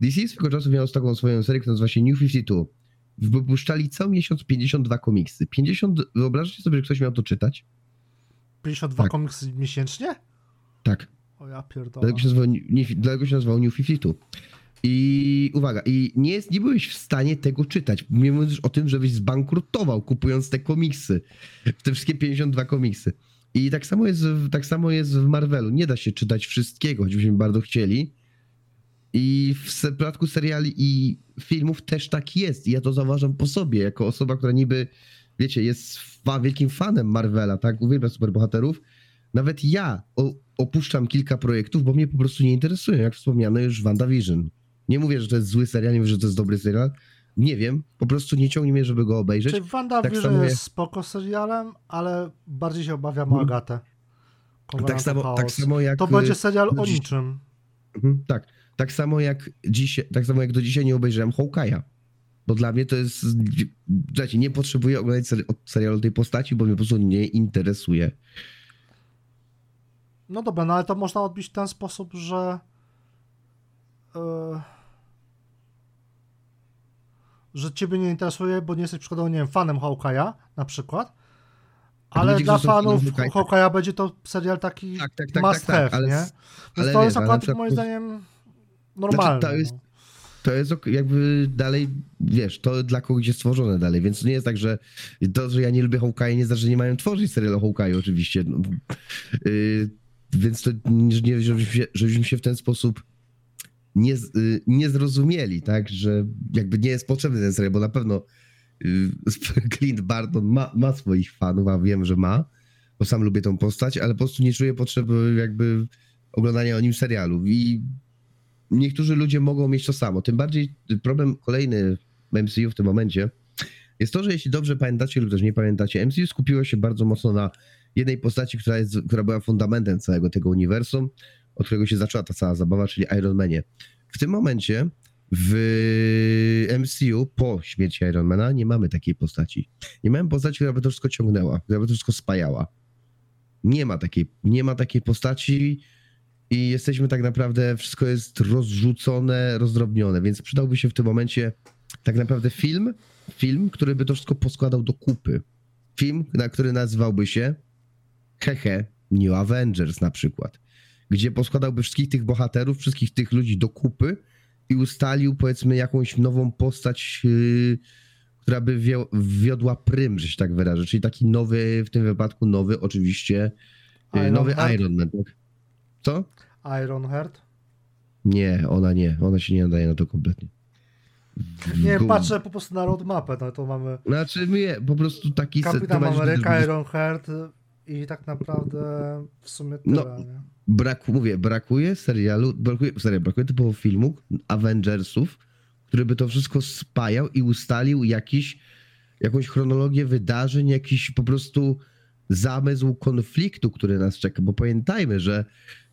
Speaker 1: DC swego czasu miał taką swoją serię, która nazywa się New 52. Wypuszczali co miesiąc 52 komiksy. 50, wyobraźcie sobie, że ktoś miał to czytać?
Speaker 2: 52
Speaker 1: Tak.
Speaker 2: komiksy miesięcznie?
Speaker 1: Tak.
Speaker 2: O ja pierdolę.
Speaker 1: Dlatego się nazywał, nie, dlatego się nazywał New 52. I uwaga, i nie, jest, nie byłeś w stanie tego czytać. Nie już o tym, żebyś zbankrutował kupując te komiksy. Te wszystkie 52 komiksy. I tak samo jest, tak samo jest w Marvelu. Nie da się czytać wszystkiego, choćbyśmy bardzo chcieli. I w przypadku seriali i filmów też tak jest. I ja to zauważam po sobie, jako osoba, która niby, wiecie, jest fa- wielkim fanem Marvela, tak? Uwielbia superbohaterów. Nawet ja o, opuszczam kilka projektów, bo mnie po prostu nie interesują, jak wspomniano już WandaVision. Nie mówię, że to jest zły serial, nie mówię, że to jest dobry serial. Nie wiem, po prostu nie ciągnie mnie, żeby go obejrzeć.
Speaker 2: Czy WandaVision
Speaker 1: tak
Speaker 2: jest
Speaker 1: jak-
Speaker 2: spoko serialem, ale bardziej się obawiam o
Speaker 1: Mhm.
Speaker 2: Agatę.
Speaker 1: Tak samo, tak samo jak...
Speaker 2: To będzie serial o niczym.
Speaker 1: Mhm, tak. Tak samo jak dzisiaj, tak samo jak do dzisiaj nie obejrzałem Hawkeye'a. Bo dla mnie to jest. Słuchajcie, nie potrzebuję oglądać serialu tej postaci, bo mnie po prostu nie interesuje.
Speaker 2: No dobra, no ale to można odbić w ten sposób, że e, że ciebie nie interesuje, bo nie jesteś przykładowo, nie wiem, fanem Hawkeye'a na przykład, ale
Speaker 1: ludzie,
Speaker 2: dla fanów
Speaker 1: Hawkeye'a-
Speaker 2: będzie to serial taki
Speaker 1: Tak, tak, tak,
Speaker 2: must
Speaker 1: tak, tak,
Speaker 2: have,
Speaker 1: ale-
Speaker 2: nie? Więc
Speaker 1: ale
Speaker 2: to jest akurat moim zdaniem normalne.
Speaker 1: to jest-
Speaker 2: no.
Speaker 1: To jest ok- jakby dalej, wiesz, to dla kogoś jest stworzone dalej, więc nie jest tak, że to, że ja nie lubię Hawkeye'a nie znaczy, że nie mają tworzyć serialu Hawkeye'u oczywiście. No, yy, więc to nie, się, żebyśmy się w ten sposób nie, y, nie zrozumieli, tak, że jakby nie jest potrzebny ten serial, bo na pewno y, Clint Barton ma, ma swoich fanów, a wiem, że ma, bo sam lubię tą postać, ale po prostu nie czuję potrzeby jakby oglądania o nim serialu. I niektórzy ludzie mogą mieć to samo, tym bardziej problem kolejny w MCU w tym momencie jest to, że jeśli dobrze pamiętacie lub też nie pamiętacie, MCU skupiło się bardzo mocno na jednej postaci, która, jest, która była fundamentem całego tego uniwersum, od którego się zaczęła ta cała zabawa, czyli Iron Manie. W tym momencie w MCU po śmierci Ironmana nie mamy takiej postaci. Nie mamy postaci, która by to wszystko ciągnęła, która by to wszystko spajała. Nie ma takiej, nie ma takiej postaci i jesteśmy tak naprawdę, wszystko jest rozrzucone, rozdrobnione, więc przydałby się w tym momencie tak naprawdę film, film, który by to wszystko poskładał do kupy. Film, na który nazywałby się Hehe, New Avengers na przykład, gdzie poskładałby wszystkich tych bohaterów, wszystkich tych ludzi do kupy i ustalił powiedzmy jakąś nową postać, yy, która by wio- wiodła prym, że się tak wyrażę, czyli taki nowy, w tym wypadku nowy oczywiście, yy,
Speaker 2: Iron
Speaker 1: nowy
Speaker 2: Man?
Speaker 1: Iron Man. Tak? Co?
Speaker 2: Ironheart?
Speaker 1: Nie, ona nie, ona się nie nadaje na to kompletnie.
Speaker 2: Nie, patrzę po prostu na roadmapę, no to mamy
Speaker 1: Znaczy nie, po prostu taki...
Speaker 2: Kapitan
Speaker 1: będzie-
Speaker 2: Ameryka, Ironheart i tak naprawdę w sumie tyle,
Speaker 1: No.
Speaker 2: nie?
Speaker 1: Braku, mówię, brakuje serialu, brakuje, serio, brakuje typowo filmu Avengersów, który by to wszystko spajał i ustalił jakiś, jakąś chronologię wydarzeń, jakiś po prostu zamysł konfliktu, który nas czeka, bo pamiętajmy, że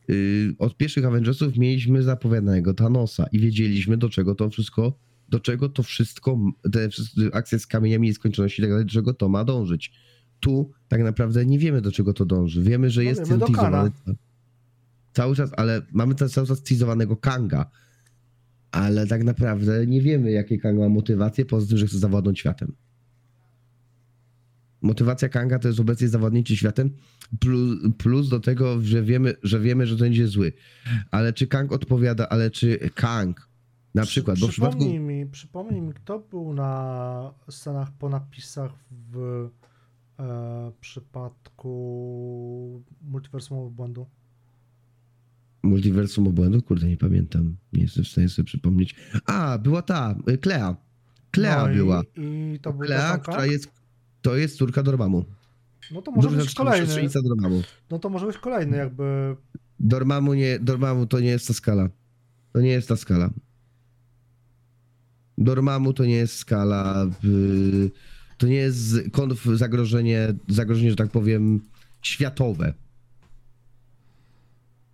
Speaker 1: y, od pierwszych Avengersów mieliśmy zapowiadanego Thanosa i wiedzieliśmy do czego to wszystko, do czego to wszystko, te akcje z kamieniami nieskończoności i tak dalej, do czego to ma dążyć. Tu tak naprawdę nie wiemy do czego to dąży. Wiemy, że
Speaker 2: No
Speaker 1: jest teasowany
Speaker 2: Kana.
Speaker 1: cały czas, ale mamy ten cały czas teasowanego Kanga. Ale tak naprawdę nie wiemy, jakie Kang ma motywacje, poza tym, że chce zawładnąć światem. Motywacja Kanga to jest obecnie zawładnięcie światem, plus, plus do tego, że wiemy, że wiemy, że to będzie zły. Ale czy Kang odpowiada, ale czy Kang na
Speaker 2: Przy-
Speaker 1: przykład, bo w przypadku...
Speaker 2: Przypomnij mi, przypomnij mi, kto był na scenach po napisach w e, przypadku multiversum obłędu?
Speaker 1: Multiversum obłędu? Kurde, nie pamiętam. Nie jestem w stanie sobie przypomnieć. A, była ta, y, Klea. Klea
Speaker 2: no
Speaker 1: była.
Speaker 2: I, i to był
Speaker 1: Klea, która jest, to jest córka Dormammu.
Speaker 2: No to może
Speaker 1: Duża
Speaker 2: być kolejny.
Speaker 1: Dormammu.
Speaker 2: No to może być kolejny jakby.
Speaker 1: Dormammu, nie, Dormammu to nie jest ta skala. To nie jest ta skala. Dormammu to nie jest skala. y, To nie jest konf zagrożenie, zagrożenie, że tak powiem, światowe.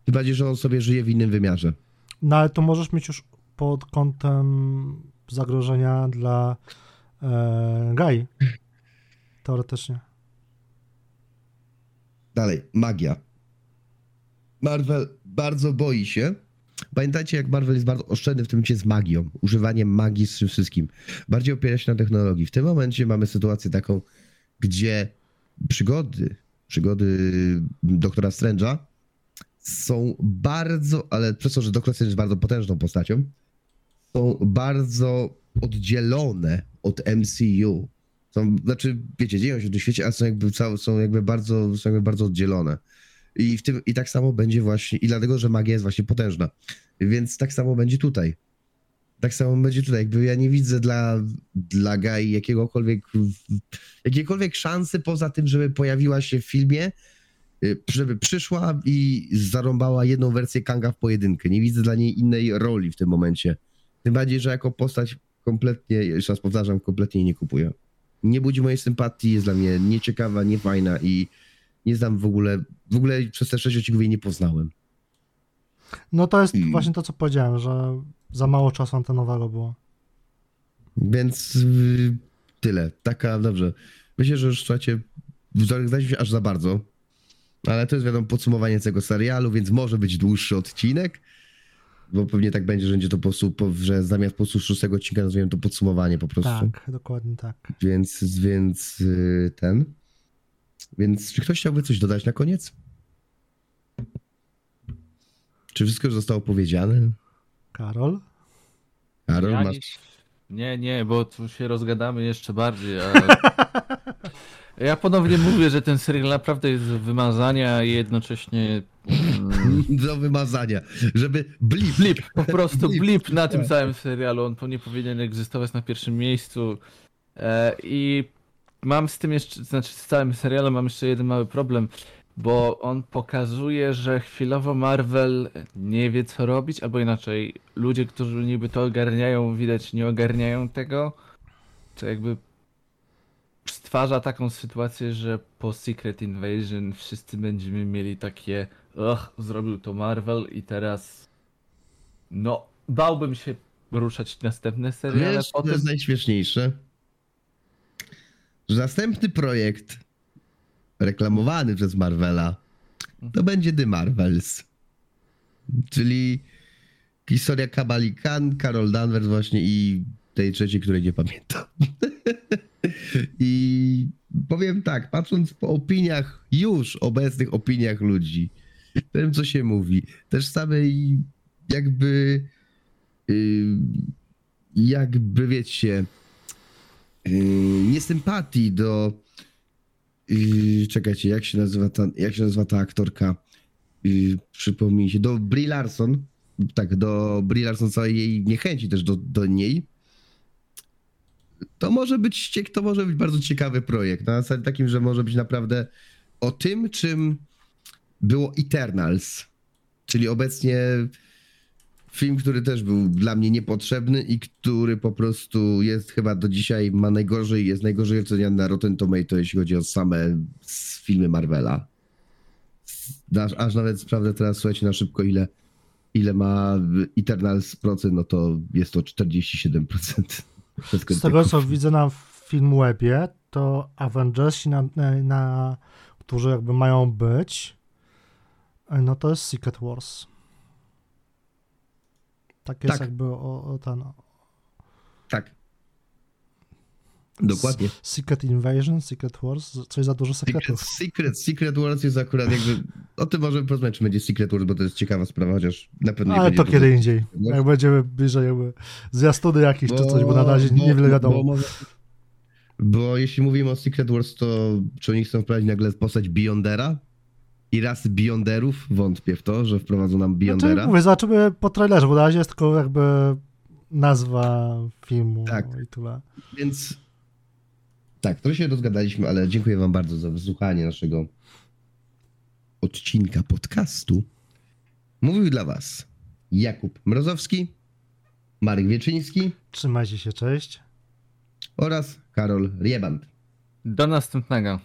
Speaker 1: Tym bardziej, że on sobie żyje w innym wymiarze.
Speaker 2: No ale to możesz mieć już pod kątem zagrożenia dla e, Gai. Teoretycznie.
Speaker 1: Dalej, magia. Marvel bardzo boi się. Pamiętajcie, jak Marvel jest bardzo oszczędny w tym momencie z magią, używaniem magii z tym wszystkim. Bardziej opiera się na technologii. W tym momencie mamy sytuację taką, gdzie przygody, przygody doktora Strange'a są bardzo, ale przez to, że doktor Strange jest bardzo potężną postacią, są bardzo oddzielone od MCU. Są, znaczy, wiecie, dzieją się w tym świecie, ale są jakby, są jakby bardzo, są jakby bardzo oddzielone. I, w tym, I tak samo będzie właśnie, i dlatego, że magia jest właśnie potężna. Więc tak samo będzie tutaj. Tak samo będzie tutaj. Jakby ja nie widzę dla, dla Gai jakiegokolwiek, jakiejkolwiek szansy poza tym, żeby pojawiła się w filmie, y, żeby przyszła i zarąbała jedną wersję Kanga w pojedynkę. Nie widzę dla niej innej roli w tym momencie. Tym bardziej, że jako postać kompletnie, jeszcze raz powtarzam, kompletnie nie kupuję. Nie budzi mojej sympatii, jest dla mnie nieciekawa, niefajna i nie znam w ogóle, w ogóle przez te sześć odcinków jej nie poznałem.
Speaker 2: No to jest
Speaker 1: I-
Speaker 2: właśnie to, co powiedziałem, że za mało czasu antenowego było.
Speaker 1: Więc y, tyle. Taka, dobrze. Myślę, że już słuchajcie, zorganizowaliśmy się aż za bardzo. Ale to jest wiadomo podsumowanie tego serialu, więc może być dłuższy odcinek. Bo pewnie tak będzie, że będzie to po prostu, po- że zamiast po prostu szóstego odcinka nazwiemy to podsumowanie po prostu.
Speaker 2: Tak, dokładnie tak.
Speaker 1: Więc, więc y, ten. Więc czy ktoś chciałby coś dodać na koniec? Czy wszystko już zostało powiedziane?
Speaker 2: Karol?
Speaker 1: Karol,
Speaker 3: Ja
Speaker 1: masz...
Speaker 3: Nie, nie, bo tu się rozgadamy jeszcze bardziej. A... Ja ponownie mówię, że ten serial naprawdę jest do wymazania i jednocześnie mm,
Speaker 1: do wymazania, żeby blip,
Speaker 3: Blip, po prostu
Speaker 1: Blip.
Speaker 3: blip na tym całym serialu. On po- nie powinien egzystować na pierwszym miejscu. E, I mam z tym jeszcze, znaczy z całym serialem mam jeszcze jeden mały problem, bo on pokazuje, że chwilowo Marvel nie wie co robić, albo inaczej, ludzie, którzy niby to ogarniają, widać nie ogarniają tego, to jakby stwarza taką sytuację, że po Secret Invasion wszyscy będziemy mieli takie och, zrobił to Marvel i teraz no, bałbym się ruszać następne seriale
Speaker 1: Wiesz, to jest najśmieszniejsze, że następny projekt reklamowany przez Marvela to będzie The Marvels. Czyli historia Kabali Khan, Carol Danvers właśnie i tej trzeciej, której nie pamiętam. I powiem tak, patrząc po opiniach, już obecnych opiniach ludzi, tym co się mówi, też samej jakby yy, jakby wiecie niesympatii do yy, czekajcie, jak się nazywa ta, jak się nazywa ta aktorka? Yy, przypomnijcie, do Brie Larson. Tak, do Brie Larson całej jej niechęci też do, do niej. To może być to może być bardzo ciekawy projekt, na zasadzie takim, że może być naprawdę o tym, czym było Eternals, czyli obecnie film, który też był dla mnie niepotrzebny i który po prostu jest chyba do dzisiaj ma najgorzej, jest najgorzej oceniany na Rotten Tomato, jeśli chodzi o same filmy Marvela. Aż, aż nawet sprawdzę teraz, słuchajcie, na szybko, ile, ile ma Eternals procent, no to jest to 47%.
Speaker 2: Z tego co widzę na Filmwebie, to Avengersi, na, na, na, którzy jakby mają być, no to jest Secret Wars. Tak jest
Speaker 1: Tak.
Speaker 2: jakby o, o ten
Speaker 1: Tak. Dokładnie.
Speaker 2: Secret Invasion, Secret Wars, coś za dużo sekretów.
Speaker 1: Secret, Secret Wars jest akurat jakby. O tym możemy porozmawiać, czy będzie Secret Wars, bo to jest ciekawa sprawa, chociaż na pewno nie
Speaker 2: Ale to kiedy indziej.
Speaker 1: No.
Speaker 2: Jak będziemy bliżej jakby zwiastuny jakieś czy coś, bo na razie niewiele wiadomo.
Speaker 1: Bo, może- bo jeśli mówimy o Secret Wars, to czy oni chcą wprowadzić nagle postać Beyondera? I rasy Beyonderów? Wątpię w to, że wprowadzą nam Beyondera.
Speaker 2: Znaczy, mówię, zobaczymy po trailerze, bo na razie jest tylko jakby nazwa filmu
Speaker 1: Tak.
Speaker 2: i tyle.
Speaker 1: Więc tak, trochę się rozgadaliśmy, ale dziękuję wam bardzo za wysłuchanie naszego odcinka podcastu. Mówił dla was Jakub Mrozowski, Marek Wieczyński
Speaker 2: Trzymajcie się, cześć.
Speaker 1: oraz Karol Rieband.
Speaker 3: Do następnego.